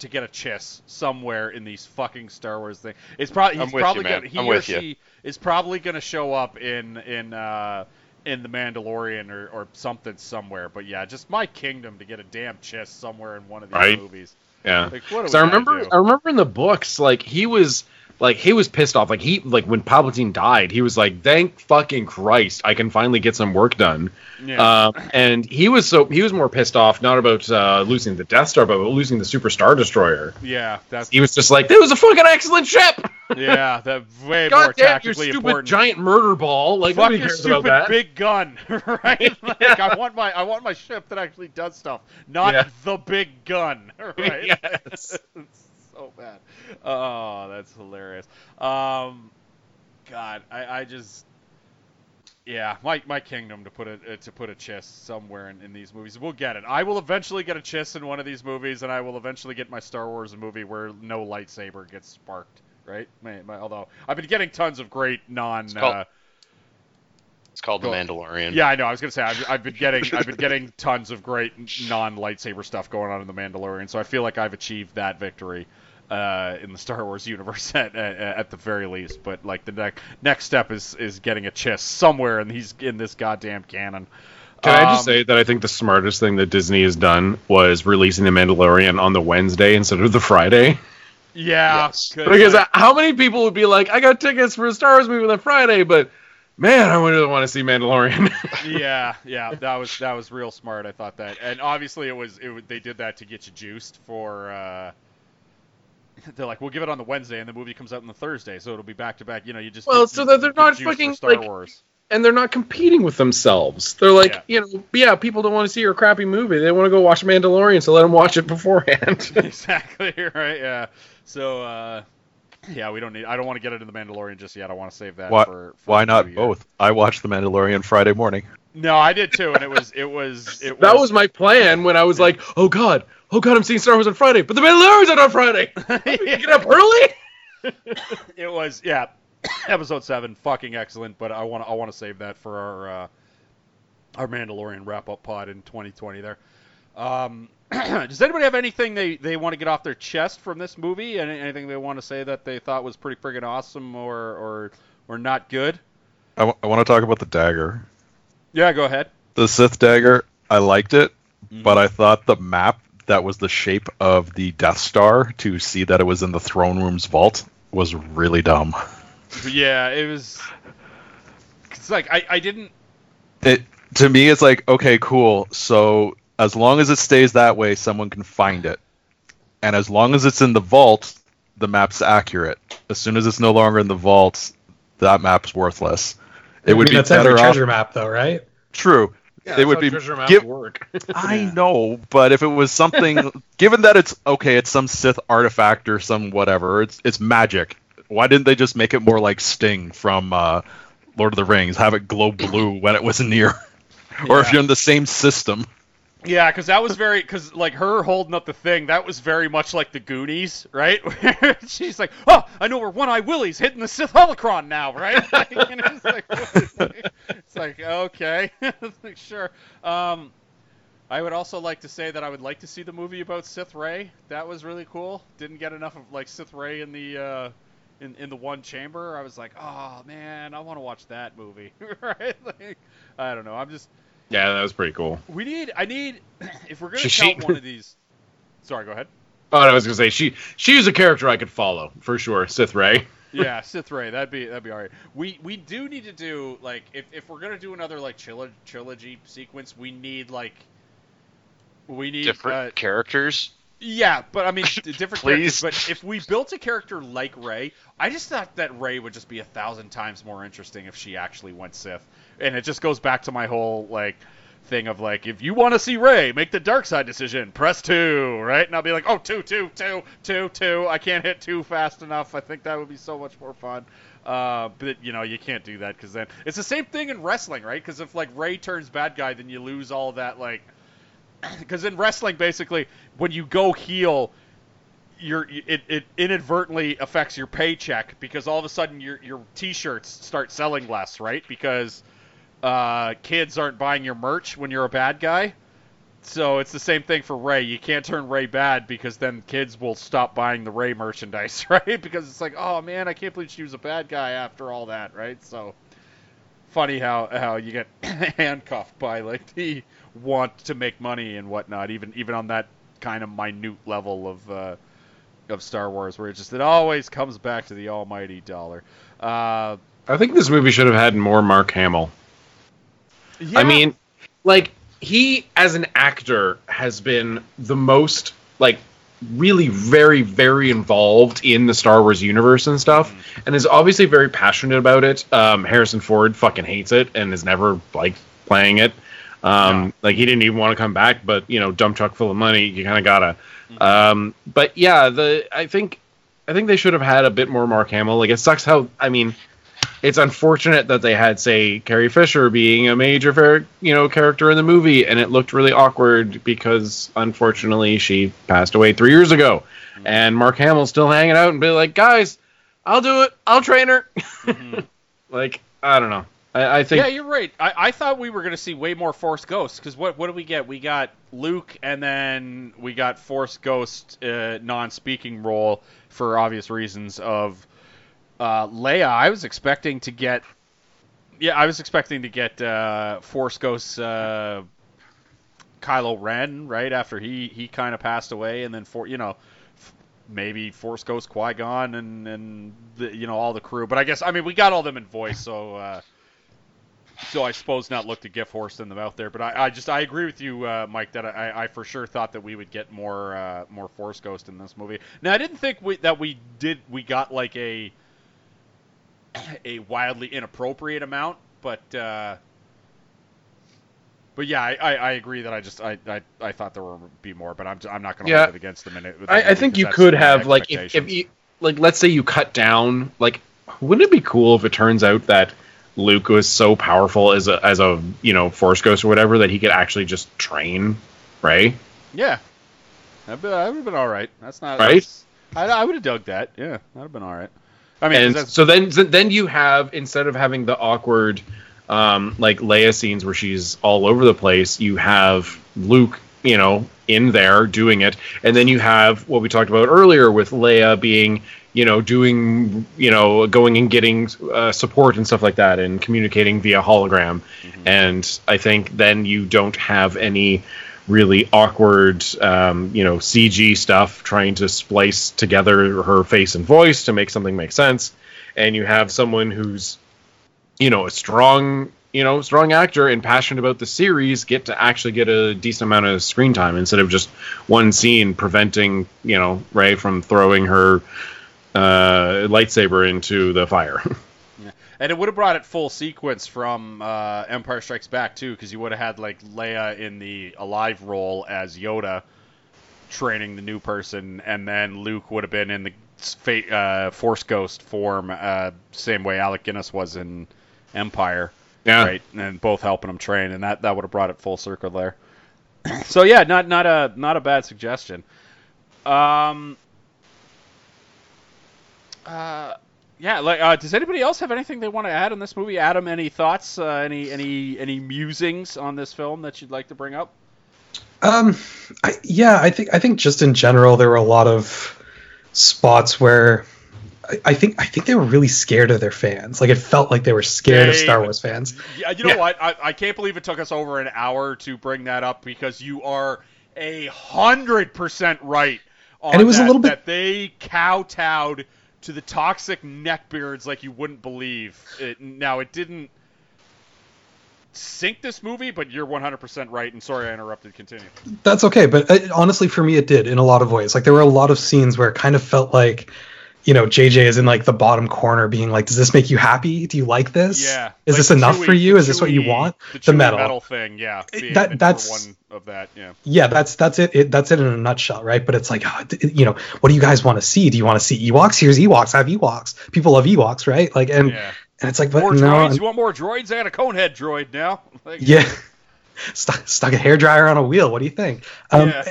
S2: to get a chiss somewhere in these fucking Star Wars things. It's probably
S5: I'm
S2: he's
S5: with you, man.
S2: gonna he
S5: I'm
S2: or
S5: with you.
S2: she is probably gonna show up in in uh in the Mandalorian or, or something somewhere. But yeah, just my kingdom to get a damn chiss somewhere in one of these
S4: Right.
S2: movies.
S4: yeah.
S2: Like what?
S4: So I remember, I remember in the books, like he was, like he was pissed off. Like he, like when Palpatine died, he was like, "Thank fucking Christ, I can finally get some work done."
S2: yeah.
S4: Um, and he was so he was more pissed off not about uh, losing the Death Star, but about losing the Super Star Destroyer.
S2: yeah, that's
S4: He was just like, "That was a fucking excellent ship."
S2: yeah, that way more
S4: God damn, your
S2: tactically
S4: stupid
S2: important.
S4: giant murder ball! Like
S2: Fuck your stupid
S4: about that.
S2: big gun, right? Like I want my I want my ship that actually does stuff, not
S4: Yeah.
S2: the big gun, right?
S4: Yes.
S2: It's so bad. Oh, that's hilarious. Um, God, I, I just yeah, my, my kingdom to put a uh, to put a chiss somewhere in, in these movies. We'll get it. I will eventually get a chiss in one of these movies, and I will eventually get my Star Wars movie where no lightsaber gets sparked. Right? My, my, although I've been getting tons of great non.
S5: called-
S2: Uh,
S5: It's called The Mandalorian.
S2: yeah, I know. I was gonna say I've, I've been getting I've been getting tons of great non lightsaber stuff going on in the Mandalorian, so I feel like I've achieved that victory uh, in the Star Wars universe at, at, at the very least. But like the next next step is is getting a chiss somewhere, and he's in this goddamn canon.
S4: Can I just
S2: Um,
S4: say that I think the smartest thing that Disney has done was releasing the Mandalorian on the Wednesday instead of the Friday.
S2: Yeah,
S5: Yes.
S2: 'cause,
S4: Because
S2: like,
S4: how many people would be like, "I got tickets for a Star Wars movie on Friday," but man, I wouldn't really want to see Mandalorian.
S2: yeah, yeah, that was that was real smart. I thought that, and obviously it was it they did that to get you juiced for. Uh, they're like, we'll give it on the Wednesday, and the movie comes out on the Thursday, so it'll be back to back. You know, you just
S4: Well,
S2: get-
S4: so that they're not fucking,
S2: Star
S4: like-
S2: Wars.
S4: and they're not competing with themselves. They're like,
S2: Yeah.
S4: you know, yeah, people don't want to see your crappy movie. They want to go watch Mandalorian, so let them watch it beforehand.
S2: exactly right. Yeah. So uh, yeah, we don't need. I don't want to get into the Mandalorian just yet. I want to save that
S3: Why,
S2: for. for
S3: why not
S2: year.
S3: both? I watched The Mandalorian Friday morning.
S2: No, I did too, and it was it was it
S4: that was my plan when I was like, oh god, oh god, I'm seeing Star Wars on Friday, but the Mandalorian's out on Friday. Get up early.
S2: it was yeah episode seven fucking excellent but i want to i want to save that for our uh our mandalorian wrap up pod in 2020 there um does anybody have anything they, they want to get off their chest from this movie? Any, anything they want to say that they thought was pretty friggin' awesome or or or not good?
S3: I, w- I want to talk about the dagger.
S2: Yeah, go ahead.
S3: The Sith dagger, I liked it,
S2: Mhm.
S3: but I thought the map that was the shape of the Death Star to see that it was in the throne room's vault was really dumb.
S2: Yeah, it was. It's like I, I didn't.
S3: It to me, it's like okay, cool. So as long as it stays that way, someone can find it, and as long as it's in the vault, the map's accurate. As soon as it's no longer in the vault, that map's worthless. It
S6: I
S3: would
S6: mean,
S3: be
S6: that's
S3: better
S6: every
S3: off.
S6: treasure map, though, right?
S3: True.
S4: Yeah,
S3: it
S4: that's
S3: would
S4: how
S3: be
S4: treasure maps
S3: give-
S4: work.
S3: I
S2: Yeah.
S3: know, but if it was something, given that it's okay, it's some Sith artifact or some whatever, it's it's magic. Why didn't they just make it more like Sting from uh, Lord of the Rings? Have it glow blue when it was near, or if you're in the same system.
S2: Yeah, because that was very because like her holding up the thing that was very much like the Goonies, right? She's like, "Oh, I know where One Eye Willie's hitting the Sith holocron now, right?" It's like, it's like okay, like, sure. Um, I would also like to say that I would like to see the movie about Sith Rey. That was really cool. Didn't get enough of like Sith Rey in the uh, in in the one chamber. I was like, oh man, I want to watch that movie, right? Like, I don't know. I'm just
S4: Yeah, that was pretty cool.
S2: we need. I need. If we're gonna
S4: She- she-
S2: count one of these. Sorry, go ahead.
S4: Oh, I was gonna say she she's a character I could follow for sure. Sith Rey.
S2: Yeah, Sith Rey. That'd be that'd be alright. We we do need to do like if if we're gonna do another like trilo- trilogy sequence, we need like. We need
S5: Different
S2: uh,
S5: characters.
S2: Yeah, but I mean different
S5: Please.
S2: characters. But if we built a character like Rey, I just thought that Rey would just be a thousand times more interesting if she actually went Sith. And it just goes back to my whole like thing of like, if you want to see Rey make the dark side decision, press two, right? And I'll be like, oh, two, two, two, two, two. I can't hit two fast enough. I think that would be so much more fun. Uh, but you know, you can't do that because then it's the same thing in wrestling, right? Because if like Rey turns bad guy, then you lose all that like because in wrestling, basically, when you go heel, your it, it inadvertently affects your paycheck because all of a sudden your your t-shirts start selling less, right? Because uh, kids aren't buying your merch when you're a bad guy. So it's the same thing for Rey. You can't turn Rey bad because then kids will stop buying the Rey merchandise, right? Because it's like, oh man, I can't believe she was a bad guy after all that, right? So funny how how you get handcuffed by like the want to make money and whatnot, even even on that kind of minute level of uh, of Star Wars, where it just it always comes back to the almighty dollar. Uh,
S4: I think this movie should have had more Mark Hamill.
S2: Yeah,
S4: I mean, like he as an actor has been the most like really very very involved in the Star Wars universe and stuff and is obviously very passionate about it. Um Harrison Ford fucking hates it and has never liked playing it. Um
S2: Yeah.
S4: like he didn't even want to come back but you know dump truck full of money you kind of got to um but yeah, the I think I think they should have had a bit more Mark Hamill. Like it sucks how I mean it's unfortunate that they had say Carrie Fisher being a major you know character in the movie and it looked really awkward because unfortunately she passed away 3 years ago and Mark Hamill's still hanging out and be like guys I'll do it I'll train her
S2: Mhm.
S4: like I don't know I, I think
S2: yeah, you're right. I, I thought we were going to see way more Force Ghosts because what what did we get? We got Luke, and then we got Force Ghost uh, non-speaking role for obvious reasons of uh, Leia. I was expecting to get, yeah, I was expecting to get uh, Force Ghost uh, Kylo Ren right after he he kind of passed away, and then for you know. Maybe Force Ghost Qui Gon and and the, you know all the crew, but I guess I mean we got all them in voice, so uh, so I suppose not look to gift horse in the mouth there, but I, I just I agree with you, uh, Mike, that I, I for sure thought that we would get more uh, more Force Ghost in this movie. Now I didn't think we, that we did we got like a a wildly inappropriate amount, but uh, but yeah, I, I, I agree that I just I, I, I thought there would be more, but I'm I'm not going to
S4: Yeah.
S2: hold it against them in it.
S4: I, I think you could have like if, if you like let's say you cut down like wouldn't it be cool if it turns out that Luke was so powerful as a as a you know force ghost or whatever that he could actually just train Rey
S2: yeah, that would have been all right. That's not
S4: Right?
S2: that's- I, I would have dug that. Yeah, that'd have been all right. I mean,
S4: and so then then you have instead of having the awkward um like Leia scenes where she's all over the place you have Luke you know, in there doing it, and then you have what we talked about earlier with Leia being, you know, doing, you know, going and getting uh, support and stuff like that, and communicating via hologram, and I think then you don't have any really awkward, um, you know, CG stuff trying to splice together her face and voice to make something make sense, and you have someone who's, you know, a strong, you know, strong actor and passionate about the series get to actually get a decent amount of screen time instead of just one scene preventing, you know, Rey from throwing her uh, lightsaber into the fire.
S2: And it would have brought it full sequence from uh, Empire Strikes Back too, because you would have had like Leia in the alive role as Yoda, training the new person, and then Luke would have been in the uh, Force Ghost form, uh, same way Alec Guinness was in Empire,
S4: yeah.
S2: right? And both helping him train, and that that would have brought it full circle there. so yeah, not not a not a bad suggestion. Um. Uh, yeah, like, uh, does anybody else have anything they want to add on this movie? Adam, any thoughts? Uh, any any any musings on this film that you'd like to bring up?
S6: Um, I, yeah, I think I think just in general there were a lot of spots where I, I think I think they were really scared of their fans. Like it felt like they were scared of Star Wars fans.
S2: Yeah, you know
S6: Yeah.
S2: what? I, I can't believe it took us over an hour to bring that up because you are a hundred percent right. On
S6: And it was a little bit-
S2: that they kowtowed to the toxic neckbeards like you wouldn't believe. It, now it didn't sink this movie, but you're 100% right. And sorry I interrupted. Continue.
S6: That's okay, but uh, honestly, for me, it did in a lot of ways. Like there were a lot of scenes where it kind of felt like, you know, JJ is in like the bottom corner, being like, "Does this make you happy? Do you like this?
S2: Yeah.
S6: Is
S2: Like
S6: this enough
S2: chewy-
S6: for you? Is this what you want?
S2: The,
S6: The
S2: chewy
S6: metal.
S2: thing, yeah. Being
S6: that, that's
S2: one of that, yeah.
S6: Yeah, that's that's it. it. That's it in a nutshell, right? But it's like, d- you know, what do you guys want to see? Do you want to see Ewoks? Here's Ewoks. I have Ewoks. People love Ewoks, right? Like, and
S2: Yeah.
S6: and it's like, but
S2: More
S6: no,
S2: droids?
S6: I'm-
S2: You want more droids? I got a conehead droid now. Like,
S6: yeah, stuck stuck a hair dryer on a wheel. What do you think? Um,
S2: Yeah.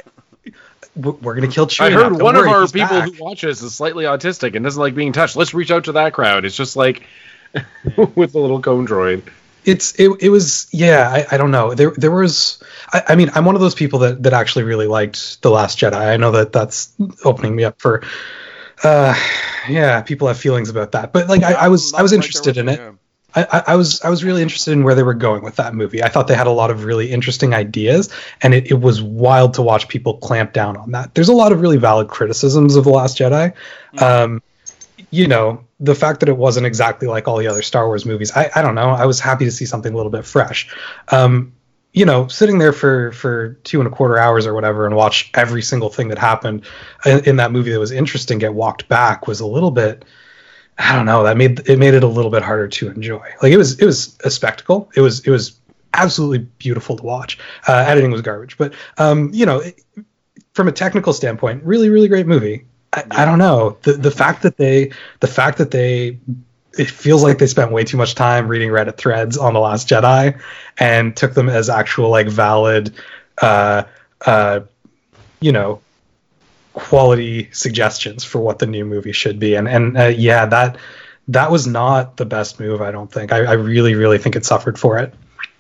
S6: W- We're gonna kill Chewie.
S4: I heard one
S6: worry,
S4: of our people
S6: back.
S4: who watches is slightly autistic and doesn't like being touched. Let's reach out to that crowd. It's just like with the little cone droid.
S6: it's it, it was yeah I, I don't know there there was I, I mean I'm one of those people that that actually really liked the Last Jedi I know that that's opening me up for uh yeah people have feelings about that but like I, I was I was interested
S2: there
S6: in it
S2: you,
S6: I, I was I was really interested in where they were going with that movie. I thought they had a lot of really interesting ideas, and it, it was wild to watch people clamp down on that. There's a lot of really valid criticisms of the Last Jedi. Um, you know, the fact that it wasn't exactly like all the other Star Wars movies. I, I don't know. I was happy to see something a little bit fresh. Um, you know, sitting there for for two and a quarter hours or whatever and watch every single thing that happened in, in that movie that was interesting get walked back was a little bit. I don't know. That made it made it a little bit harder to enjoy. Like it was it was a spectacle. It was it was absolutely beautiful to watch. Uh, editing was garbage, but um, you know, it, from a technical standpoint, really really great movie. I, I don't know the the fact that they the fact that they it feels like they spent way too much time reading Reddit threads on the Last Jedi and took them as actual like valid, uh, uh, you know, quality suggestions for what the new movie should be. And and uh, yeah, that that was not the best move. I don't think. I, I really really think it suffered for it.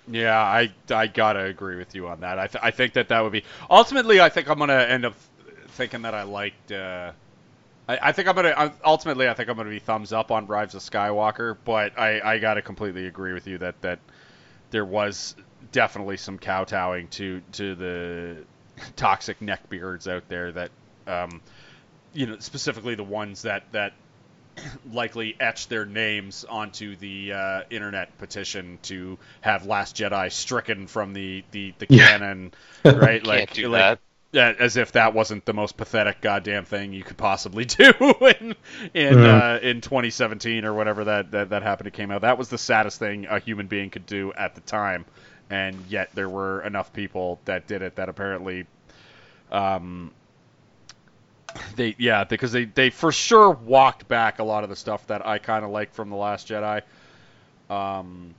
S2: Yeah, I, I gotta agree with you on that. I, th- I think that that would be ultimately. I think I'm gonna end up thinking that I liked. Uh, I, I think I'm gonna ultimately. I think I'm gonna be thumbs up on Rise of Skywalker, but I, I gotta completely agree with you that that there was definitely some kowtowing to to the toxic neckbeards out there that um, you know specifically the ones that that likely etched their names onto the uh, internet petition to have Last Jedi stricken from the the, the
S6: Yeah.
S2: canon, right? like,
S5: Can't do
S2: like
S5: that.
S2: as if that wasn't the most pathetic goddamn thing you could possibly do in in
S6: Yeah.
S2: uh, in 2017 or whatever that, that that happened to came out. That was the saddest thing a human being could do at the time, and yet there were enough people that did it that apparently, um, they yeah because they they for sure walked back a lot of the stuff that I kind of like from the Last Jedi. Um,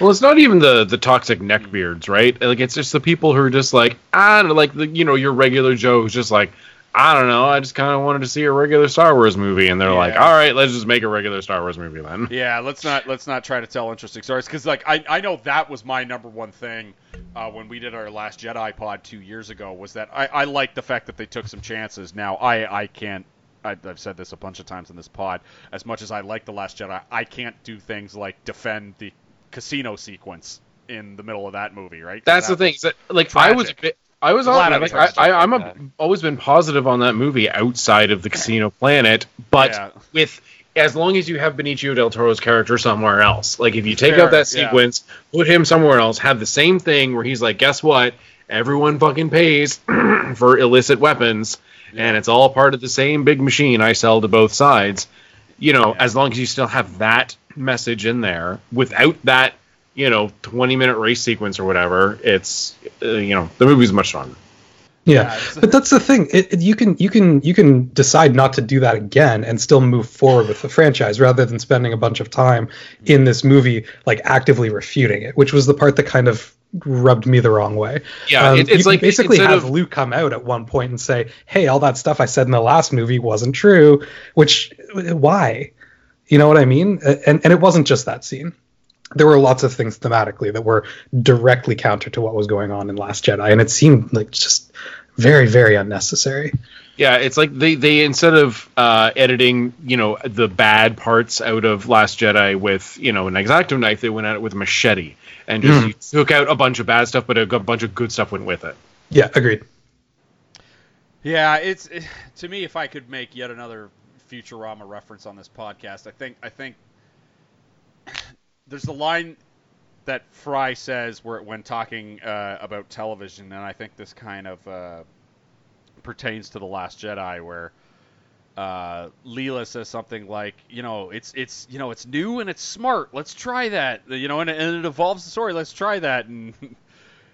S4: Well, it's not even the the toxic neckbeards, right? Like it's just the people who are just like I don't know, like the you know your regular Joe who's just like I don't know, I just kind of wanted to see a regular Star Wars movie, and they're like, all right, let's just make a regular Star Wars movie then.
S2: Yeah, let's not let's not try to tell interesting stories because like I I know that was my number one thing uh, when we did our last Jedi pod two years ago was that I, I like the fact that they took some chances. Now I I can't. I, I've said this a bunch of times in this pod. As much as I like the Last Jedi, I can't do things like defend the casino sequence in the middle of that movie. right?
S4: That's the thing. is that, like I was, a bit, I was on. Like, I, I, I'm a, always been positive on that movie outside of the Casino Planet, but
S2: Yeah.
S4: with as long as you have Benicio del Toro's character somewhere else. Like if you take
S2: Fair,
S4: out that
S2: yeah.
S4: sequence, put him somewhere else, have the same thing where he's like, guess what? Everyone fucking pays for illicit weapons, and it's all part of the same big machine I sell to both sides. You know,
S2: Yeah.
S4: as long as you still have that message in there, without that, you know, twenty minute race sequence or whatever, it's uh, you know the movie's much stronger.
S6: Yeah,
S2: Yeah,
S6: but that's the thing. It, it- you can you can you can decide not to do that again and still move forward with the franchise rather than spending a bunch of time in this movie like actively refuting it, which was the part that kind of rubbed me the wrong way.
S4: Yeah,
S6: Um,
S4: it-
S6: you
S4: it's
S6: can
S4: like
S6: basically have
S4: of-
S6: Luke come out at one point and say, "Hey, all that stuff I said in the last movie wasn't true." Which why? You know what I mean? And and it wasn't just that scene. There were lots of things thematically that were directly counter to what was going on in Last Jedi, and it seemed like just very, very unnecessary.
S4: Yeah, it's like they they instead of uh, editing, you know, the bad parts out of Last Jedi with you know an exacto knife, they went at it with a machete and just
S6: Mhm.
S4: took out a bunch of bad stuff, but a bunch of good stuff went with it.
S6: Yeah, agreed.
S2: Yeah, it's it, to me. If I could make yet another Futurama reference on this podcast, I think I think there's the line that Fry says where when talking uh, about television, and I think this kind of uh, pertains to the Last Jedi, where uh, Leela says something like, you know, it's it's you know it's new and it's smart. Let's try that. You know, and, and it evolves the story. Let's try that. And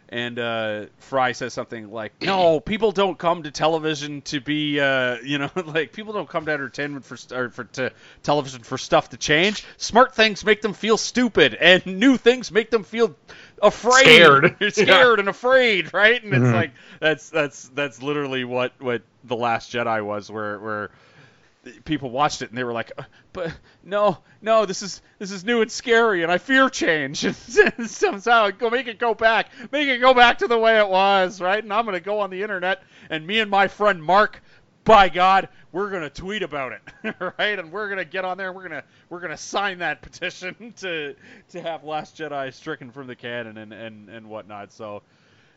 S2: and uh, Fry says something like, "No, people don't come to television to be, uh, you know, like people don't come to entertainment for or for to television for stuff to change. Smart things make them feel stupid, and new things make them feel afraid,
S4: Scared.
S2: scared and afraid, right? And it's
S6: Mhm.
S2: like that's that's that's literally what what the Last Jedi was, where where people watched it and they were like, "Uh, but no, no, this is this is new and scary, and I fear change. And somehow go make it go back, make it go back to the way it was, right? And I'm gonna go on the internet, and me and my friend Mark, by God, we're gonna tweet about it, right? And we're gonna get on there, and we're gonna we're gonna sign that petition to to have Last Jedi stricken from the canon and and and whatnot. So.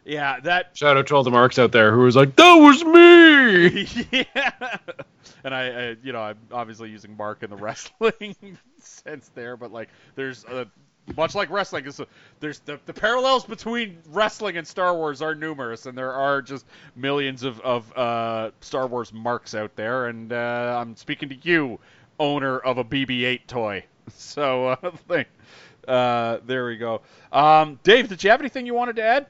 S2: Yeah, that
S4: Shout out to all the marks out there who was like, "That was me."
S2: yeah. And I, I, you know, I'm obviously using Mark in the wrestling sense there, but like, there's a, much like wrestling, is there's the, the parallels between wrestling and Star Wars are numerous, and there are just millions of of uh, Star Wars marks out there. And uh, I'm speaking to you, owner of a BB-8 toy. So, uh, thing. Uh, there we go. Um, Dave, did you have anything you wanted to add?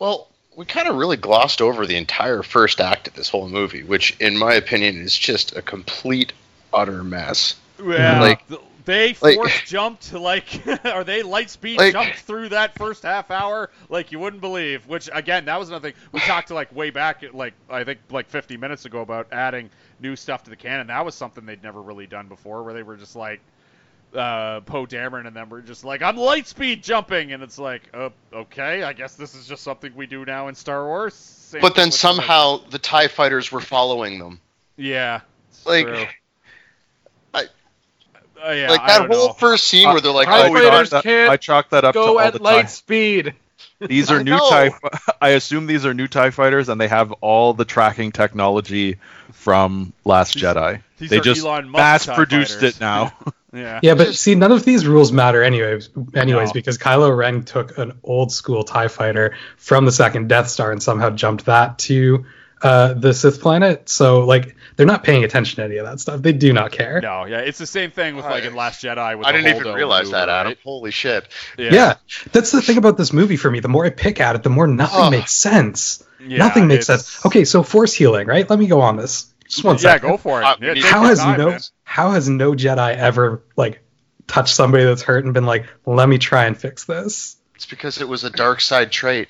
S5: Well, we kind of really glossed over the entire first act of this whole movie, which, in my opinion, is just a complete, utter mess.
S2: Yeah,
S5: Like-
S2: th- they
S5: like-
S2: force jumped like, or they light speed
S5: Like-
S2: jumped through that first half hour like you wouldn't believe. Which again, that was another thing we talked to like way back, like I think like 50 minutes ago about adding new stuff to the canon. That was something they'd never really done before, where they were just like. Uh, Poe Dameron and them were just like, I'm light speed jumping, and it's like, uh, okay, I guess this is just something we do now in Star Wars. Same
S5: But then
S2: with the, like-
S5: somehow the TIE fighters were following them.
S2: yeah,
S5: Like. I-
S2: Uh, yeah,
S5: like that
S2: don't
S5: whole
S2: know.
S5: first scene where they're like,
S4: TIE
S5: oh, we
S4: fighters
S5: got
S3: I,
S4: can't
S3: I chalk that up to
S4: Go
S3: all
S4: at
S3: the
S4: light
S3: TIE.
S4: speed.
S3: These are
S5: I
S3: new
S5: know.
S3: TIE. I assume these are new TIE fighters, and they have all the tracking technology from Last
S2: These-
S3: Jedi.
S2: these
S3: They
S2: are
S3: just
S2: Elon Musk
S3: mass produced
S2: fighters.
S3: it now.
S2: Yeah.
S6: Yeah, but see, none of these rules matter anyways. Anyways,
S2: No.
S6: because Kylo Ren took an old school Tie Fighter from the second Death Star and somehow jumped that to uh, the Sith planet. So, like, they're not paying attention to any of that stuff. They do not care.
S2: No, yeah, it's the same thing with like in Last Jedi. With
S5: I didn't even
S2: Holdo
S5: realize that, Adam.
S2: right?
S5: Holy shit.
S6: Yeah. that's the thing about this movie for me. The more I pick at it, the more nothing
S5: Ugh.
S6: makes sense.
S2: Yeah,
S6: nothing makes
S2: it's-
S6: sense. Okay, so force healing, right? Let me go on this. Just one
S2: Yeah,
S6: second.
S2: go for it.
S5: Uh,
S2: Yeah,
S6: how has
S2: time,
S6: no
S2: man.
S6: how has no Jedi ever like touched somebody that's hurt and been like, let me try and fix this?
S5: It's because it was a dark side trait.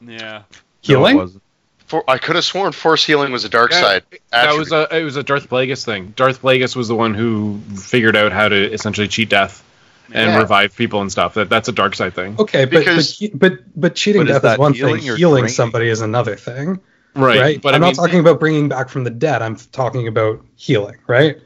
S2: Yeah.
S3: No, it
S6: Healing?
S3: wasn't.
S5: For, I could have sworn force healing was a dark
S4: Yeah,
S5: side.
S4: That was a it was a Darth Plagueis thing. Darth Plagueis was the one who figured out how to essentially cheat death, and
S5: Yeah.
S4: revive people and stuff. That that's a dark side thing.
S6: Okay, but
S5: Because-
S6: but, but but cheating
S3: But
S6: death is
S3: that
S6: one thing.
S3: healing or
S6: Healing
S3: draining?
S6: somebody is another thing,
S4: Right.
S6: right?
S4: But
S6: I'm
S4: I mean,
S6: not talking about bringing back from the dead. I'm talking about healing, right?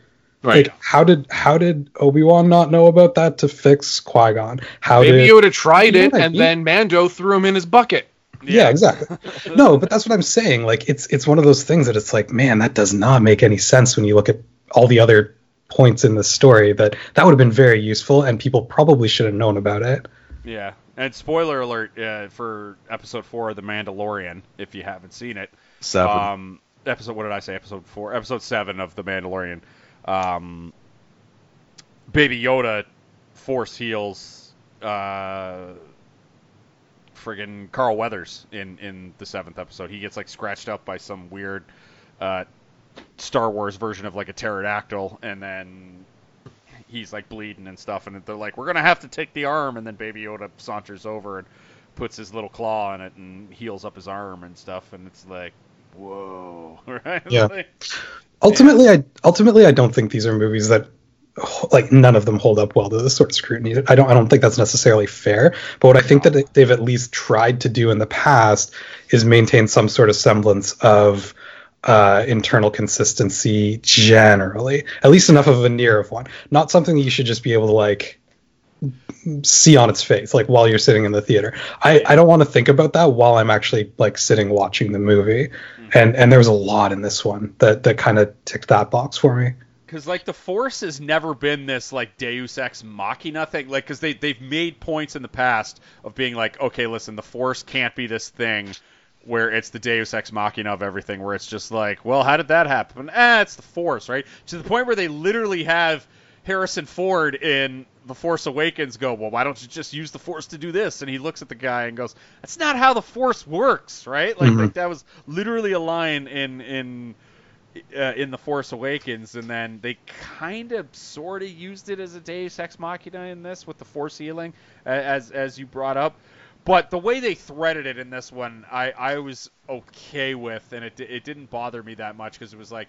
S4: right.
S6: Like, how did how did Obi Wan not know about that to fix Qui Gon? How
S4: Maybe
S6: did
S4: Yoda tried
S6: You know
S4: it, and
S6: mean?
S4: then Mando threw him in his bucket.
S6: Yeah, exactly. no, but that's what I'm saying. Like, it's it's one of those things that it's like, man, that does not make any sense when you look at all the other points in the story. That that would have been very useful, and people probably should have known about it.
S2: Yeah, and spoiler alert uh, for episode four of The Mandalorian, if you haven't seen it.
S3: Seven.
S2: Um, episode what did I say? Episode four, episode seven of The Mandalorian. Um, Baby Yoda force heals uh, friggin' Carl Weathers in in the seventh episode. He gets like scratched up by some weird uh, Star Wars version of like a pterodactyl, and then he's like bleeding and stuff, and they're like, "We're gonna have to take the arm," and then Baby Yoda saunters over and puts his little claw in it and heals up his arm and stuff, and it's like, whoa, right?
S6: Yeah. Ultimately, I ultimately I don't think these are movies that like none of them hold up well to this sort of scrutiny. I don't I don't think that's necessarily fair. But what I think that they've at least tried to do in the past is maintain some sort of semblance of uh, internal consistency generally, at least enough of a veneer of one. Not something that you should just be able to like see on its face like while you're sitting in the theater. I, I don't want to think about that while I'm actually like sitting watching the movie. And and there was a lot in this one that that kind of ticked that box for me.
S2: Because like the Force has never been this like Deus Ex Machina thing, like because they they've made points in the past of being like, okay, listen, the Force can't be this thing where it's the Deus Ex Machina of everything, where it's just like, well, how did that happen? Ah, it's the Force, right? To the point where they literally have Harrison Ford in The Force Awakens go, well, why don't you just use the Force to do this? And he looks at the guy and goes, that's not how the Force works, right? Like,
S6: Mhm.
S2: like that was literally a line in in uh, in the Force Awakens, and then they kind of sort of used it as a Deus Ex Machina in this with the Force healing, as as you brought up. But the way they threaded it in this one, I, I was okay with, and it, it didn't bother me that much because it was like,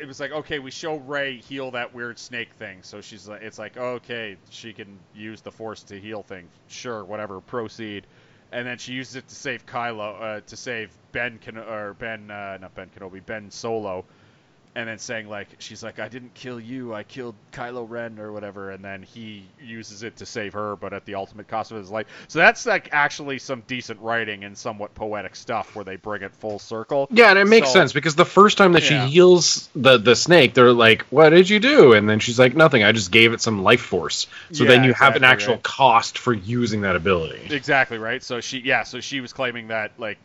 S2: it was like okay, we show Rey heal that weird snake thing, so she's like, it's like okay, she can use the Force to heal things, sure, whatever, proceed and then she uses it to save Kylo, uh, to save Ben Ken- or Ben, uh, not Ben Kenobi, Ben Solo, and then saying like, she's like, I didn't kill you, I killed Kylo Ren or whatever, and then he uses it to save her, but at the ultimate cost of his life. So that's like actually some decent writing and somewhat poetic stuff where they bring it full circle.
S4: Yeah, and it makes
S2: So-
S4: sense because the first time that
S2: Yeah.
S4: she heals the the snake, they're like, "What did you do?" And then she's like, "Nothing. I just gave it some life force." So
S2: Yeah,
S4: then you have an actual
S2: right.
S4: cost for using that ability.
S2: Exactly right. So she, yeah, so she was claiming that like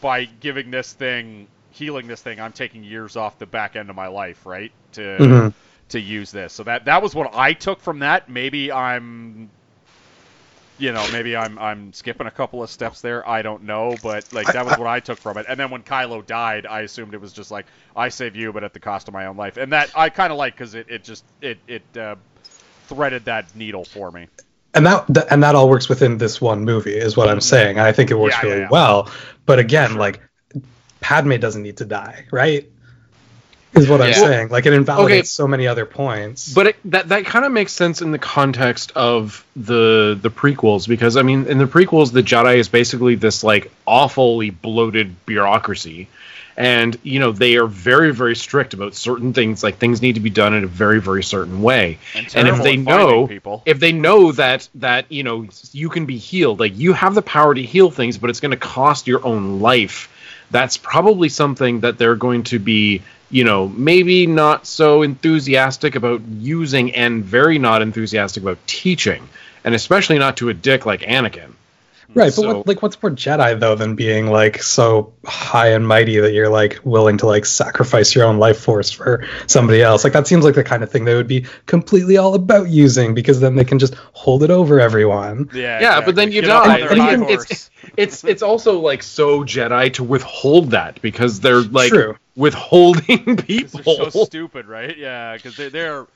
S2: by giving this thing, healing this thing, I'm taking years off the back end of my life, right? To
S6: Mhm.
S2: to use this. So that that was what I took from that. Maybe I'm you know, maybe I'm I'm skipping a couple of steps there. I don't know, but like that was what I took from it. And then when Kylo died, I assumed it was just like I save you, but at the cost of my own life. And that I kind of like because it, it just it it uh, threaded that needle for me.
S6: and that, that and that all works within this one movie is what i'm saying and i think it works
S2: Mm-hmm. Yeah, yeah,
S6: really well but again like padme doesn't need to die right? Is what i'm saying. Like it invalidates
S4: Okay.
S6: so many other points.
S4: But it, that that kind of makes sense in the context of the the prequels because I mean in the prequels the Jedi is basically this like awfully bloated bureaucracy, and you know they are very very strict about certain things like things need to be done in a very very certain way.
S2: And,
S4: And if they know
S2: people,
S4: if they know that that you know you can be healed like you have the power to heal things but it's going to cost your own life that's probably something that they're going to be you know maybe not so enthusiastic about using and very not enthusiastic about teaching and especially not to a dick like Anakin
S6: right but
S4: so-
S6: what, like what's more jedi though than being like so high and mighty that you're like willing to like sacrifice your own life force for somebody else like that seems like the kind of thing they would be completely all about using because then they can just hold it over everyone
S2: yeah,
S4: Yeah, but then you
S2: Get off
S4: die.
S2: their
S6: And
S2: high
S6: even-
S4: it's it's it's also like so Jedi to withhold that because they're like
S6: True.
S4: withholding
S2: 'Cause
S4: people
S2: They're so stupid, right? Yeah, because they're, they're.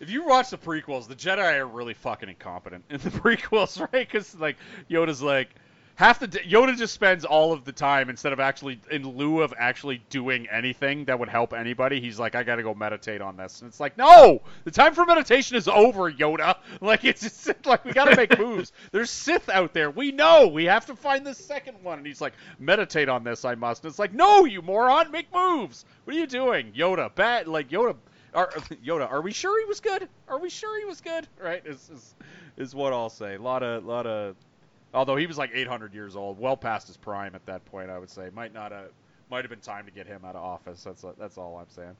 S2: If you watch the prequels, the Jedi are really fucking incompetent in the prequels, right? Because like Yoda's like, half the Yoda just spends all of the time instead of actually in lieu of actually doing anything that would help anybody. He's like, I gotta go meditate on this, and it's like, no, the time for meditation is over, Yoda. Like it's just like we gotta make moves. There's Sith out there. We know we have to find the second one, and he's like, meditate on this. I must. And it's like, no, you moron, make moves. What are you doing, Yoda? Bad, like Yoda. Are, Yoda, are we sure he was good? Are we sure he was good? Right? Is is, is what I'll say. A lot of lot of Although he was like 800 years old, well past his prime at that point, I would say. Might not have, might have been time to get him out of office. That's that's all I'm saying.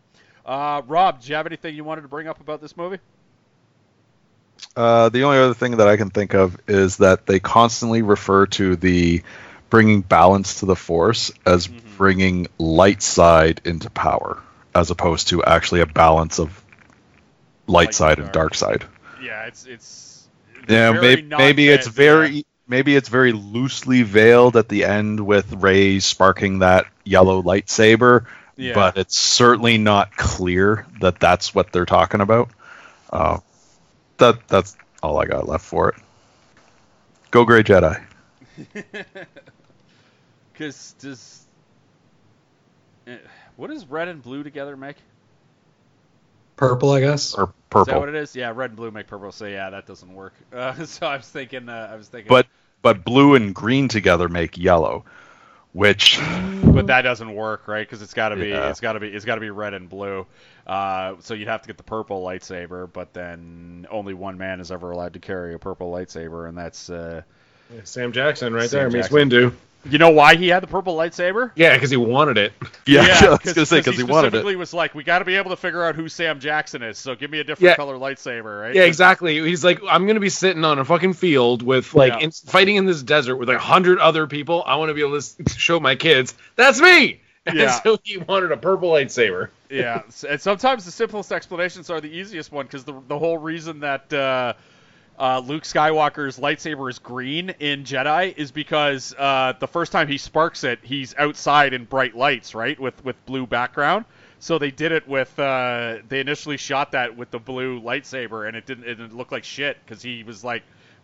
S2: Uh, Rob, do you have anything you wanted to bring up about this movie?
S3: Uh, the only other thing that I can think of is that they constantly refer to the bringing balance to the force as
S2: Mhm.
S3: bringing light side into power, as opposed to actually a balance of light
S2: Light
S3: side
S2: and
S3: and dark side.
S2: Yeah, it's it's.
S3: Yeah, maybe, maybe it's very
S2: yeah.
S3: maybe it's very loosely veiled at the end with Rey sparking that yellow lightsaber,
S2: Yeah.
S3: but it's certainly not clear that that's what they're talking about. Uh, that that's all I got left for it. Go Gray Jedi.
S2: Because does eh, what does red and blue together make?
S6: Purple, I guess.
S3: or purple.
S2: Is that
S3: purple.
S2: what it is? Yeah, red and blue make purple. So yeah, that doesn't work. Uh, so I was thinking. Uh, I was thinking.
S3: But but blue and green together make yellow, which
S2: but that doesn't work, right? Because it's got to be
S3: Yeah.
S2: it's got to be it's got to be red and blue. Uh, so you'd have to get the purple lightsaber, but then only one man is ever allowed to carry a purple lightsaber, and that's uh,
S4: Sam Jackson right
S2: Sam
S4: there, Mace Windu.
S2: You know why he had the purple lightsaber.
S4: Yeah, because he wanted it.
S3: yeah, I was
S2: 'cause-
S3: gonna say because he wanted it.
S2: specifically was like, we got to be able to figure out who Sam Jackson is, so give me a different
S4: Yeah.
S2: color lightsaber, right?
S4: Yeah, exactly. He's like, I'm gonna be sitting on a fucking field with like
S2: Yeah.
S4: in, fighting in this desert with like a hundred other people. I want to be able to show my kids that's me. And
S2: Yeah.
S4: so he wanted a purple lightsaber.
S2: yeah, and sometimes the simplest explanations are the easiest one because the the whole reason that uh, uh, Luke Skywalker's lightsaber is green in Jedi is because uh, the first time he sparks it, he's outside in bright lights, right, with with blue background. So they did it with uh, they initially shot that with the blue lightsaber, and it didn't it didn't look like shit because he was like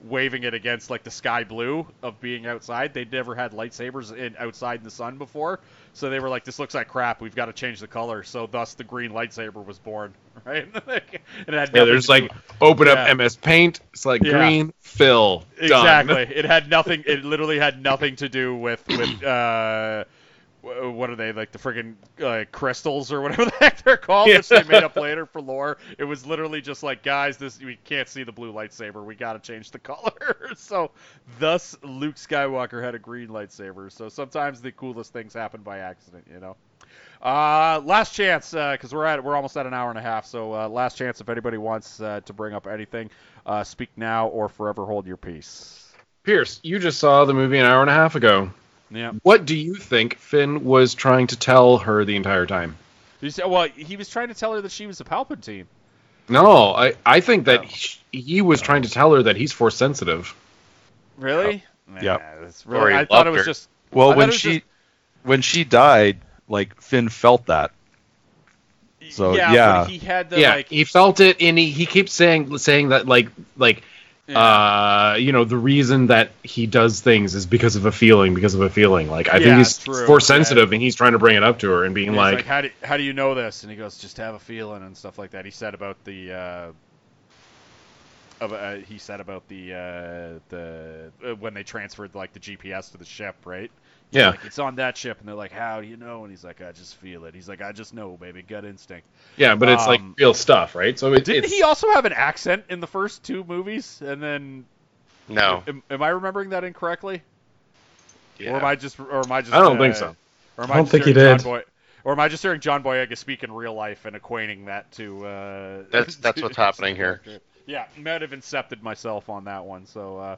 S2: waving it against like the sky blue of being outside. They'd never had lightsabers in outside in the sun before, so they were like, "This looks like crap. We've got to change the color." So thus the green lightsaber was born, right? and it had
S4: Yeah, there's
S2: to do-
S4: like open
S2: Yeah.
S4: up MS Paint. It's like
S2: Yeah.
S4: green fill. Done.
S2: exactly. It had nothing. It literally had nothing to do with with uh, what are they like the friggin' uh, crystals or whatever the heck they're called,
S4: Yeah.
S2: which they made up later for lore. It was literally just like, guys, this we can't see the blue lightsaber. We got to change the color. so, thus Luke Skywalker had a green lightsaber. So sometimes the coolest things happen by accident, you know. Uh, last chance, because we're at we're almost at an hour and a half. So uh, last chance, if anybody wants uh, to bring up anything, uh, speak now or forever hold your peace.
S4: Pierce, you just saw the movie an hour and a half ago.
S2: Yeah.
S4: What do you think Finn was trying to tell her the entire time?
S2: You said, well, he was trying to tell her that she was a Palpatine.
S4: No, I, I think that he, he was trying to tell her that he's force sensitive.
S2: Really?
S3: Yeah.
S2: Nah, that's really, I thought it was
S5: her.
S2: just.
S3: Well,
S2: thought
S3: when she
S2: just-
S3: when she died, like Finn felt that. So,
S2: yeah,
S3: yeah.
S2: but he had the
S4: yeah,
S2: like.
S4: he felt it, and he, he keeps saying saying that like like
S2: yeah.
S4: uh you know the reason that he does things is because of a feeling, because of a feeling. Like I
S2: Yeah,
S4: think he's
S2: true.
S4: force sensitive, and he's trying to bring it up to her and being
S2: And
S4: like,
S2: like, how do how do you know this? And he goes, just have a feeling and stuff like that. He said about the uh, of uh, he said about the uh, the uh, when they transferred like the GPS to the ship, right? He's
S4: Yeah.
S2: like, it's on that ship, and they're like, how do you know? And he's like, I just feel it. He's like, I just know, baby, gut instinct.
S4: yeah, but it's like
S2: Um,
S4: real stuff, right? So it,
S2: Didn't
S4: it's
S2: he also have an accent in the first two movies? And then,
S5: No.
S2: am, am I remembering that incorrectly?
S5: Yeah.
S2: Or am I just, or am I just?
S4: I don't
S2: uh,
S4: think so.
S2: Or am
S6: I don't
S2: just
S6: think he did.
S2: John Boy, or am I just hearing John Boyega speak in real life and equating that to? Uh,
S5: That's- that's what's happening here.
S2: Yeah, might have incepted myself on that one. So, uh,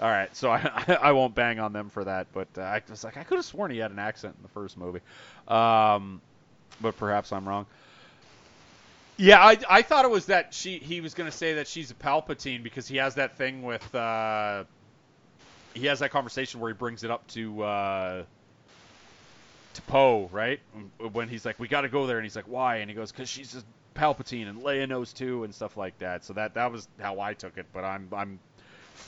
S2: all right. So I, I won't bang on them for that. But uh, I was like, I could have sworn he had an accent in the first movie, um, but perhaps I'm wrong. Yeah, I, I thought it was that she he was going to say that she's a Palpatine because he has that thing with uh, he has that conversation where he brings it up to uh, to Poe, right? When he's like, "We got to go there," and he's like, "Why?" And he goes, "Cause she's a Palpatine, and Leia knows too, and stuff like that." So that that was how I took it. But I'm I'm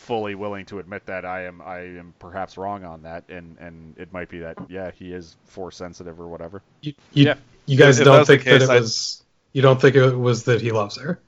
S2: fully willing to admit that I am I am perhaps wrong on that, and and it might be that yeah he is force sensitive or whatever.
S6: You, you,
S2: Yeah.
S6: you guys
S3: If
S6: don't
S3: that's the
S6: think that
S3: case,
S6: it
S3: I-
S6: was. You don't think it was that he loves her.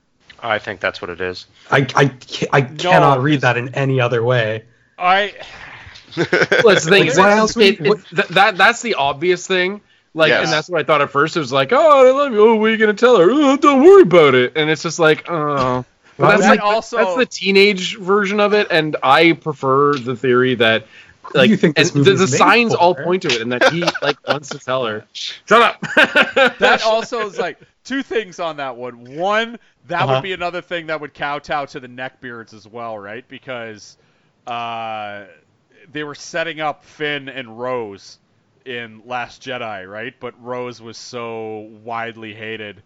S5: I think that's what it is.
S6: I I, ca- I cannot read that in any other way.
S2: I
S4: Well, that's the thing.
S6: Like, else would-
S4: it- it- th- that that's the obvious thing. Like,
S5: Yes.
S4: and that's what I thought at first. It was like, oh, I love you. Oh, what are you gonna tell her? Oh, don't worry about it. And it's just like, oh. But
S6: Well,
S4: that's like
S2: also-
S4: that's the teenage version of it, and I prefer the theory that like
S6: you think
S4: and
S6: this
S4: the, the
S6: made
S4: signs all point to it, and that he like wants to tell her, shut up.
S2: that also is like two things on that one. One, that
S6: Uh-huh.
S2: would be another thing that would kowtow to the neckbeards as well, right? Because uh, they were setting up Finn and Rose in Last Jedi, right? But Rose was so widely hated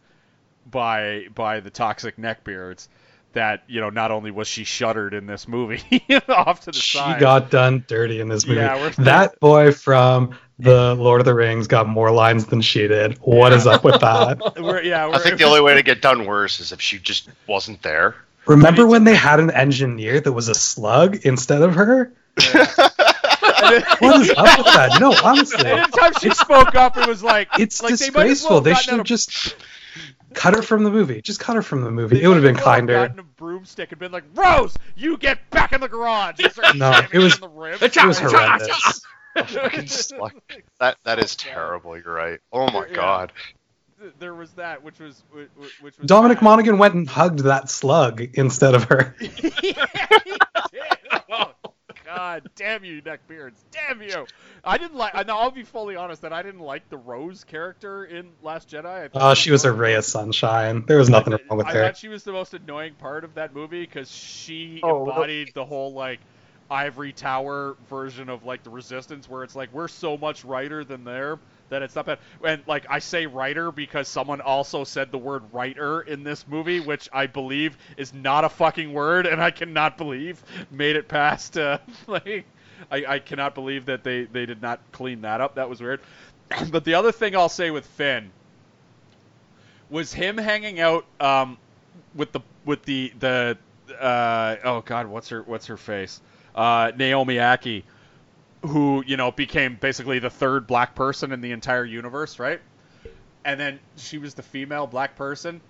S2: by by the toxic neckbeards that you know not only was she shuttered in this movie off to the
S6: She
S2: side.
S6: She got done dirty in this movie.
S2: Yeah, we're-
S6: that boy from the Lord of the Rings got more lines than she did. What is up with that?
S2: We're, yeah, we're,
S5: I think the only way to get done worse is if she just wasn't there.
S6: Remember when they had an engineer that was a slug instead of her? What is up with that? No, honestly,
S2: Anytime she spoke up, it was like
S6: it's
S2: like they
S6: disgraceful.
S2: well
S6: They should have just cut her from the movie. Just cut her from the movie.
S2: They
S6: It would have been kinder.
S2: Gotten a broomstick and been like, Rose, you get back in the garage. And start
S6: No, it was-
S2: in the ribs.
S6: It was horrendous.
S5: That that is terrible. You're right. Oh my
S2: Yeah.
S5: god.
S2: There was that, which was which, which was
S6: Dominic
S2: bad.
S6: Monaghan went and hugged that slug instead of her.
S2: yeah, he did. God damn you, neckbeards! Damn you! I didn't like. Now I'll be fully honest that I didn't like the Rose character in Last Jedi. I thought
S6: Oh, she was a ray of sunshine. There was nothing
S2: I,
S6: wrong with
S2: I
S6: her.
S2: I thought she was the most annoying part of that movie because she
S4: Oh,
S2: embodied the whole like ivory tower version of like the resistance where it's like we're so much righter than there that it's not bad. And like i say writer because someone also said the word writer in this movie which i believe is not a fucking word and i cannot believe made it past uh, like I, I cannot believe that they they did not clean that up. That was weird. But the other thing i'll say with finn was him hanging out um, with the with the the uh, oh god what's her what's her face? Uh, Naomi Ackie who you know became basically the third black person in the entire universe right? And then she was the female black person.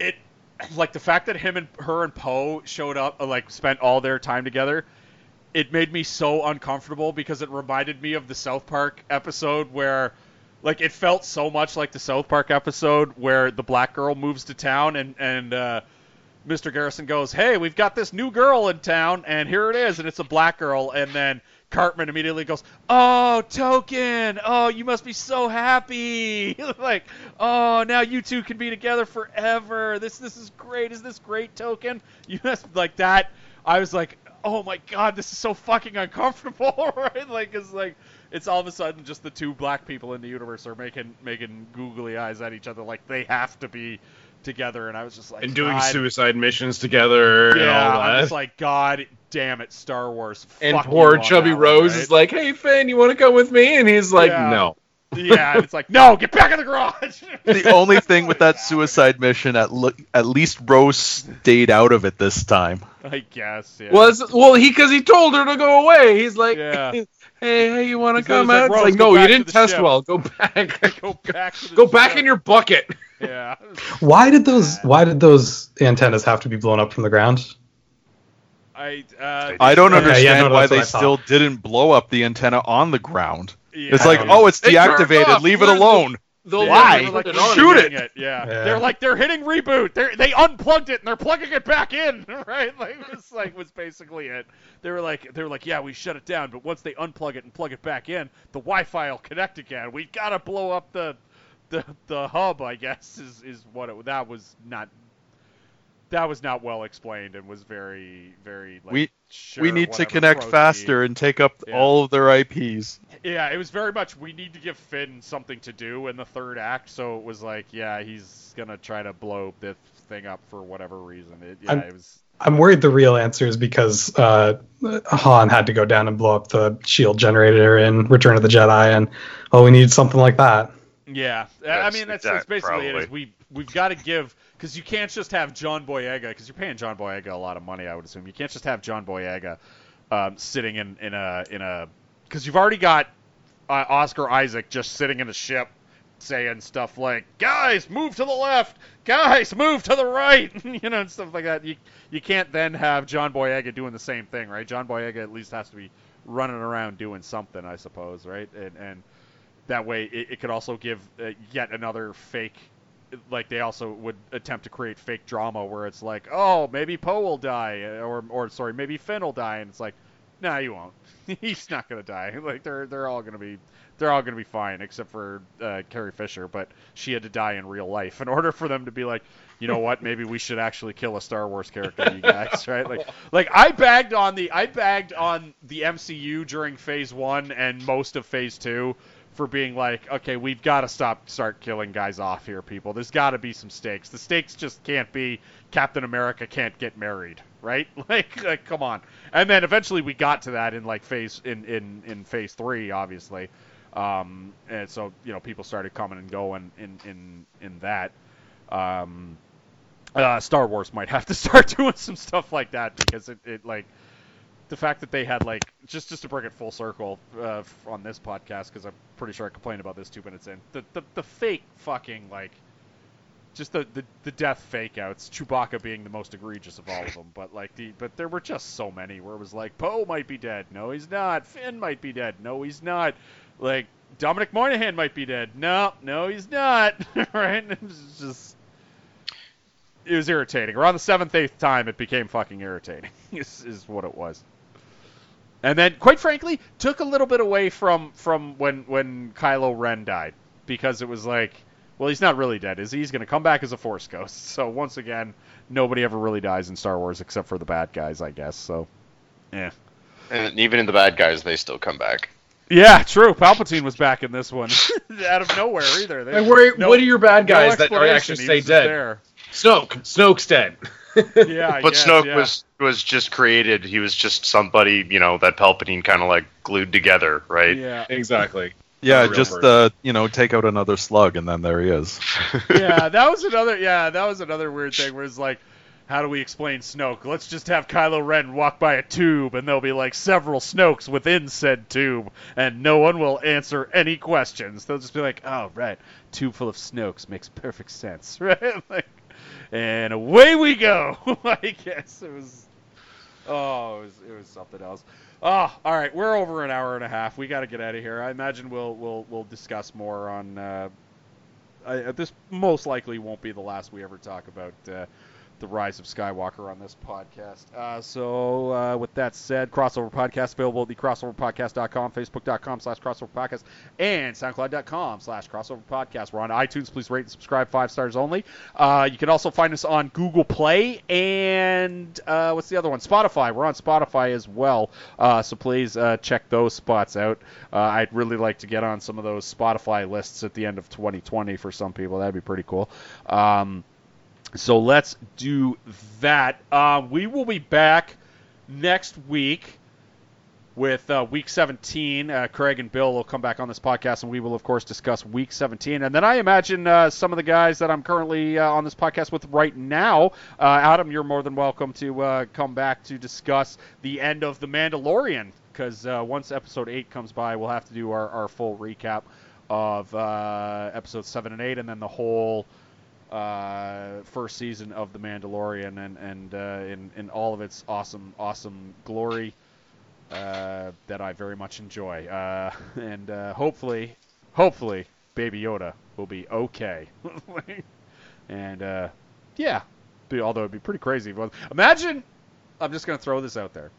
S2: It like the fact that him and her and Poe showed up uh, like spent all their time together it made me so uncomfortable because it reminded me of the South Park episode where like it felt so much like the South Park episode where the black girl moves to town and and uh, Mr. Garrison goes, "Hey, we've got this new girl in town, and here it is, and it's a black girl." And then Cartman immediately goes, "Oh, Token! Oh, you must be so happy! like, oh, now you two can be together forever. This this is great. Is this great, Token? You must like that." I was like, "Oh my God, this is so fucking uncomfortable, right? Like, it's like." It's all of a sudden just the two black people in the universe are making making googly eyes at each other like they have to be together, and I was just like,
S4: and doing
S2: God,
S4: suicide missions together and
S2: yeah,
S4: all
S2: I'm just like, God damn it, Star Wars.
S4: and
S2: fuck
S4: poor Chubby
S2: that one,
S4: Rose
S2: right?
S4: is like, "Hey Finn, you want to come with me?" And he's like,
S2: Yeah.
S4: "No."
S2: yeah, and it's like, no, get back in the garage.
S3: The only thing with that suicide mission, at le- at least Rose stayed out of it this time.
S2: I guess. Yeah.
S4: Well, it's, well, he because he told her to go away. He's like,
S2: Yeah.
S4: "Hey, hey, you want to
S2: He's
S4: come
S2: like,
S4: out?" It's like, "No, you didn't test
S2: ship."
S4: well. Go back.
S2: go back. To the
S4: go back in your bucket."
S2: Yeah.
S6: Why did those Why did those antennas have to be blown up from the ground?
S2: I. Uh,
S3: I don't
S6: Okay, yeah,
S3: understand
S6: no,
S3: why they still didn't blow up the antenna on the ground.
S2: yeah,
S3: It's like, oh, it's deactivated.
S4: off.
S3: Leave it
S4: Where's the-
S3: alone.
S4: They'll
S2: Yeah,
S3: Why?
S2: they were like,
S4: Turn
S2: "We're
S4: it
S3: Shoot it."
S2: Yeah.
S6: Yeah.
S2: they're like they're hitting reboot. They they unplugged it and they're plugging it back in, right? Like it was like was basically it. They were like they were like, yeah, we shut it down, but once they unplug it and plug it back in, the Wi-Fi will connect again. We gotta blow up the the the hub, I guess, is is what it. That was not. That was not well explained and was very very like.
S3: We-
S2: sure,
S3: we need to connect
S2: approachy.
S3: faster and take up
S2: Yeah.
S3: all of their IPs.
S2: Yeah, it was very much we need to give Finn something to do in the third act, so it was like, yeah, he's gonna try to blow this thing up for whatever reason. It, yeah,
S6: I'm-
S2: it was.
S6: I'm worried the real answer is because uh, Han had to go down and blow up the shield generator in Return of the Jedi, and oh, we need something like that.
S2: Yeah, I mean that's, that's basically it. Is we we've got to give because you can't just have John Boyega because you're paying John Boyega a lot of money, I would assume. You can't just have John Boyega um, sitting in in a in a because you've already got uh, Oscar Isaac just sitting in a ship saying stuff like guys move to the left. Guys move to the right. You know and stuff like that. You you can't then have John Boyega doing the same thing right? John Boyega at least has to be running around doing something I suppose right? And and that way it, it could also give uh, yet another fake like they also would attempt to create fake drama where it's like oh maybe Poe will die or or sorry maybe Finn will die and it's like nah you won't. He's not gonna die. Like they're they're all gonna be they're all to be fine except for uh, Carrie Fisher, but she had to die in real life in order for them to be like, you know what, maybe we should actually kill a Star Wars character, you guys, right? Like, like I bagged on the I bagged on the MCU during Phase One and most of Phase Two for being like, okay, we've got to stop, start killing guys off here, people. There's got to be some stakes. The stakes just can't be Captain America can't get married, right? Like, like, come on. And then eventually we got to that in like phase in in in Phase Three, obviously. Um, and so you know people started coming and going in in in that. Um, uh, Star Wars might have to start doing some stuff like that because it, it like the fact that they had like just just to bring it full circle uh, on this podcast because I'm pretty sure I complained about this two minutes in the the, the fake fucking like just the, the the death fake outs Chewbacca being the most egregious of all of them but like the but there were just so many where it was like Poe might be dead no he's not Finn might be dead no he's not like Dominic Monaghan might be dead. No, no, he's not. right? It was just it was irritating. Around the seventh, eighth time, it became fucking irritating. is is what it was. And then, quite frankly, took a little bit away from from when when Kylo Ren died because it was like, well, he's not really dead, is he? He's going to come back as a Force ghost. So once again, nobody ever really dies in Star Wars except for the bad guys, I guess. So, yeah.
S5: And even in the bad guys, they still come back.
S2: Yeah, true. Palpatine was back in this one, out of nowhere either. They,
S4: Like, where,
S2: no-
S4: what are your bad
S2: no
S4: guys that are actually stay dead?
S2: there.
S4: Snoke. Snoke's dead.
S2: Yeah,
S5: But
S2: guess,
S5: Snoke
S2: yeah.
S5: was was just created. He was just somebody, you know, that Palpatine kind of like glued together, right?
S2: Yeah,
S4: exactly.
S3: Yeah,
S4: Not a real
S3: just
S4: person.
S3: uh, you know, take out another slug, and then there he is.
S2: yeah. That was another. Yeah, that was another weird thing where it's like, how do we explain Snoke? Let's just have Kylo Ren walk by a tube, and there'll be like several Snokes within said tube, and no one will answer any questions. They'll just be like, oh right, tube full of Snokes makes perfect sense, right? like, and away we go. I guess it was. Oh, it was, it was something else. Oh, all right. We're over an hour and a half. We got to get out of here. I imagine we'll we'll we'll discuss more on. Uh, I, uh, this most likely won't be the last we ever talk about uh, the rise of Skywalker on this podcast. Uh, so, uh, with that said, crossover podcast available at the crossoverpodcast.com, facebook.com slash crossover podcast, and soundcloud.com slash crossover podcast. We're on iTunes. Please rate and subscribe, five stars only. Uh, you can also find us on Google Play and uh, what's the other one? Spotify. We're on Spotify as well. Uh, so please uh, check those spots out. I'd really like to get on some of those Spotify lists at the end of 2020 for some people. That'd be pretty cool. Um, so let's do that. Uh, we will be back next week with uh, week 17. Uh, Craig and Bill will come back on this podcast, and we will, of course, discuss week 17. And then I imagine uh, some of the guys that I'm currently uh, on this podcast with right now, uh, Adam, you're more than welcome to uh, come back to discuss the end of The Mandalorian, because once episode 8 comes by, we'll have to do our, our full recap of episodes 7 and 8, and then the whole uh, first season of The Mandalorian and and uh, in in all of its awesome awesome glory uh, that I very much enjoy. Uh, and uh, hopefully, hopefully, Baby Yoda will be okay. and uh, yeah, be, although it'd be pretty crazy. if Imagine, I'm just gonna throw this out there.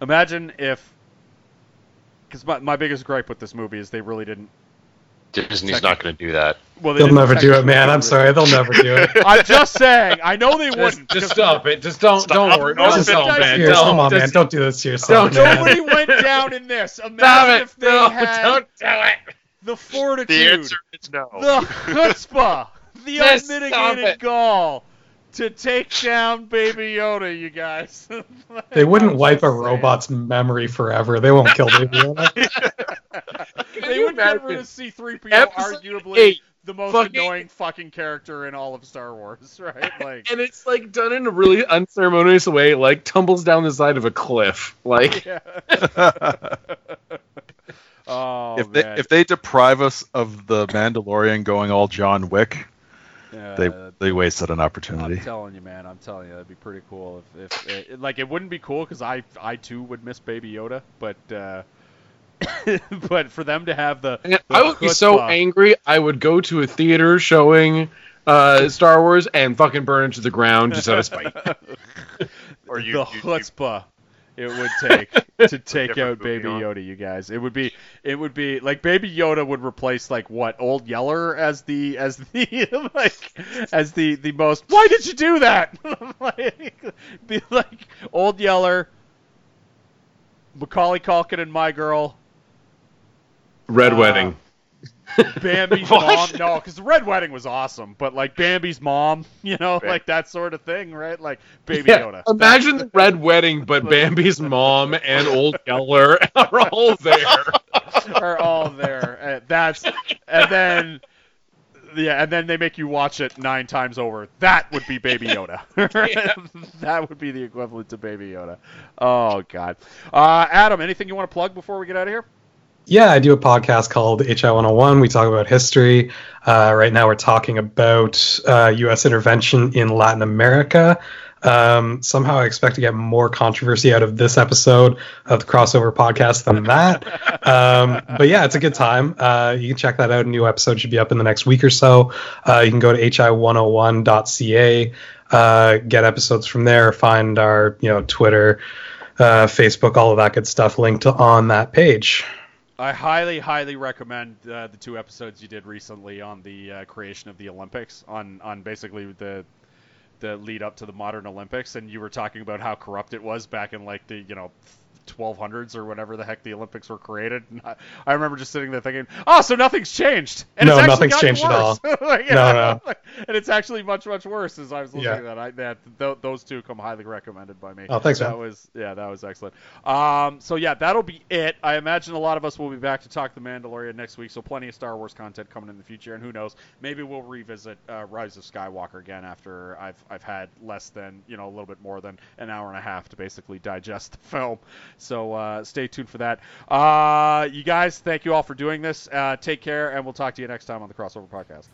S2: Imagine if, because my, my biggest gripe with this movie is they really didn't.
S5: Disney's not going to do that.
S2: Well, they
S6: They'll never do it, man. I'm sorry. They'll never do it.
S2: I'm just saying. I know they wouldn't.
S4: just
S2: because
S4: stop it. Just don't.
S5: Stop.
S4: Don't worry.
S5: No,
S4: Just don't,
S2: guys,
S4: man.
S6: Here,
S4: Don't.
S6: come on, man. Don't do this to yourself,
S4: Don't-
S6: man.
S2: Nobody went down in this.
S4: Stop
S2: Imagine
S4: it.
S2: if they
S4: No,
S2: had
S4: don't do it.
S2: the fortitude,
S5: The answer is no.
S2: the chutzpah, the
S4: Just
S2: unmitigated gall to take down Baby Yoda, you guys.
S6: They wouldn't wipe a
S2: saying.
S6: robot's memory forever. They won't kill Baby Yoda.
S2: They would get rid of C-3PO,
S4: Episode
S2: arguably
S4: eight.
S2: the most
S4: fucking-
S2: annoying fucking character in all of Star Wars, right? Like,
S4: and it's like done in a really unceremonious way, like tumbles down the side of a cliff. Like
S2: yeah. oh
S3: if they
S2: man.
S3: if they deprive us of the Mandalorian going all John Wick,
S2: Yeah,
S3: they they wasted an opportunity.
S2: I'm telling you, man. I'm telling you, that'd be pretty cool. If, if it, like, it wouldn't be cool because I, I too would miss Baby Yoda, but, uh, but for them to have the, the
S4: I would be so
S2: chutzpah-
S4: angry. I would go to a theater showing uh, Star Wars and fucking burn it to the ground just out of spite.
S5: Or you,
S2: the
S5: you- you-
S2: chutzpah it would take to take out Baby
S5: on.
S2: Yoda, you guys. It would be, it would be like Baby Yoda would replace like what Old Yeller as the as the like as the the most. Why did you do that? like, be like Old Yeller, Macaulay Culkin and My Girl,
S4: Red
S2: Uh,
S4: Wedding.
S2: Bambi's mom. No, because the Red Wedding was awesome, but like Bambi's mom, you know,
S5: Right.
S2: like that sort of thing, right? Like Baby
S4: Yeah,
S2: Yoda.
S4: imagine the Red Wedding, but Bambi's mom and Old Yeller are all there.
S2: are all there. Uh, that's and then yeah, and then they make you watch it nine times over. That would be Baby Yoda. that would be the equivalent to Baby Yoda. Oh God, uh, Adam, anything you want to plug before we get out of here?
S6: Yeah, I do a podcast called HI 101. We talk about history. Uh, right now, we're talking about uh, U.S. intervention in Latin America. Um, somehow, I expect to get more controversy out of this episode of the crossover podcast than that. Um, but yeah, it's a good time. Uh, you can check that out. A new episode should be up in the next week or so. Uh, you can go to hi101.ca, uh, get episodes from there, find our you know Twitter, uh, Facebook, all of that good stuff linked on that page.
S2: I highly, highly recommend uh, the two episodes you did recently on the uh, creation of the Olympics, on on basically the the lead up to the modern Olympics, and you were talking about how corrupt it was back in like the you know 1200s or whatever the heck the Olympics were created. And I, I remember just sitting there thinking, oh, so nothing's changed. And
S6: No,
S2: it's actually
S6: nothing's changed at all.
S2: Like,
S6: No,
S2: know,
S6: no.
S2: and it's actually much, much worse. As I was looking
S6: Yeah.
S2: to that, I, that th- those two come highly recommended by me.
S6: Oh, thanks,
S2: That
S6: man.
S2: was yeah, that was excellent. Um, so yeah, that'll be it. I imagine a lot of us will be back to talk the Mandalorian next week. So plenty of Star Wars content coming in the future, and who knows, maybe we'll revisit uh, Rise of Skywalker again after I've I've had less than you know a little bit more than an hour and a half to basically digest the film. So uh, stay tuned for that. Uh, you guys, thank you all for doing this. Uh, take care, and we'll talk to you next time on the Crossover Podcast.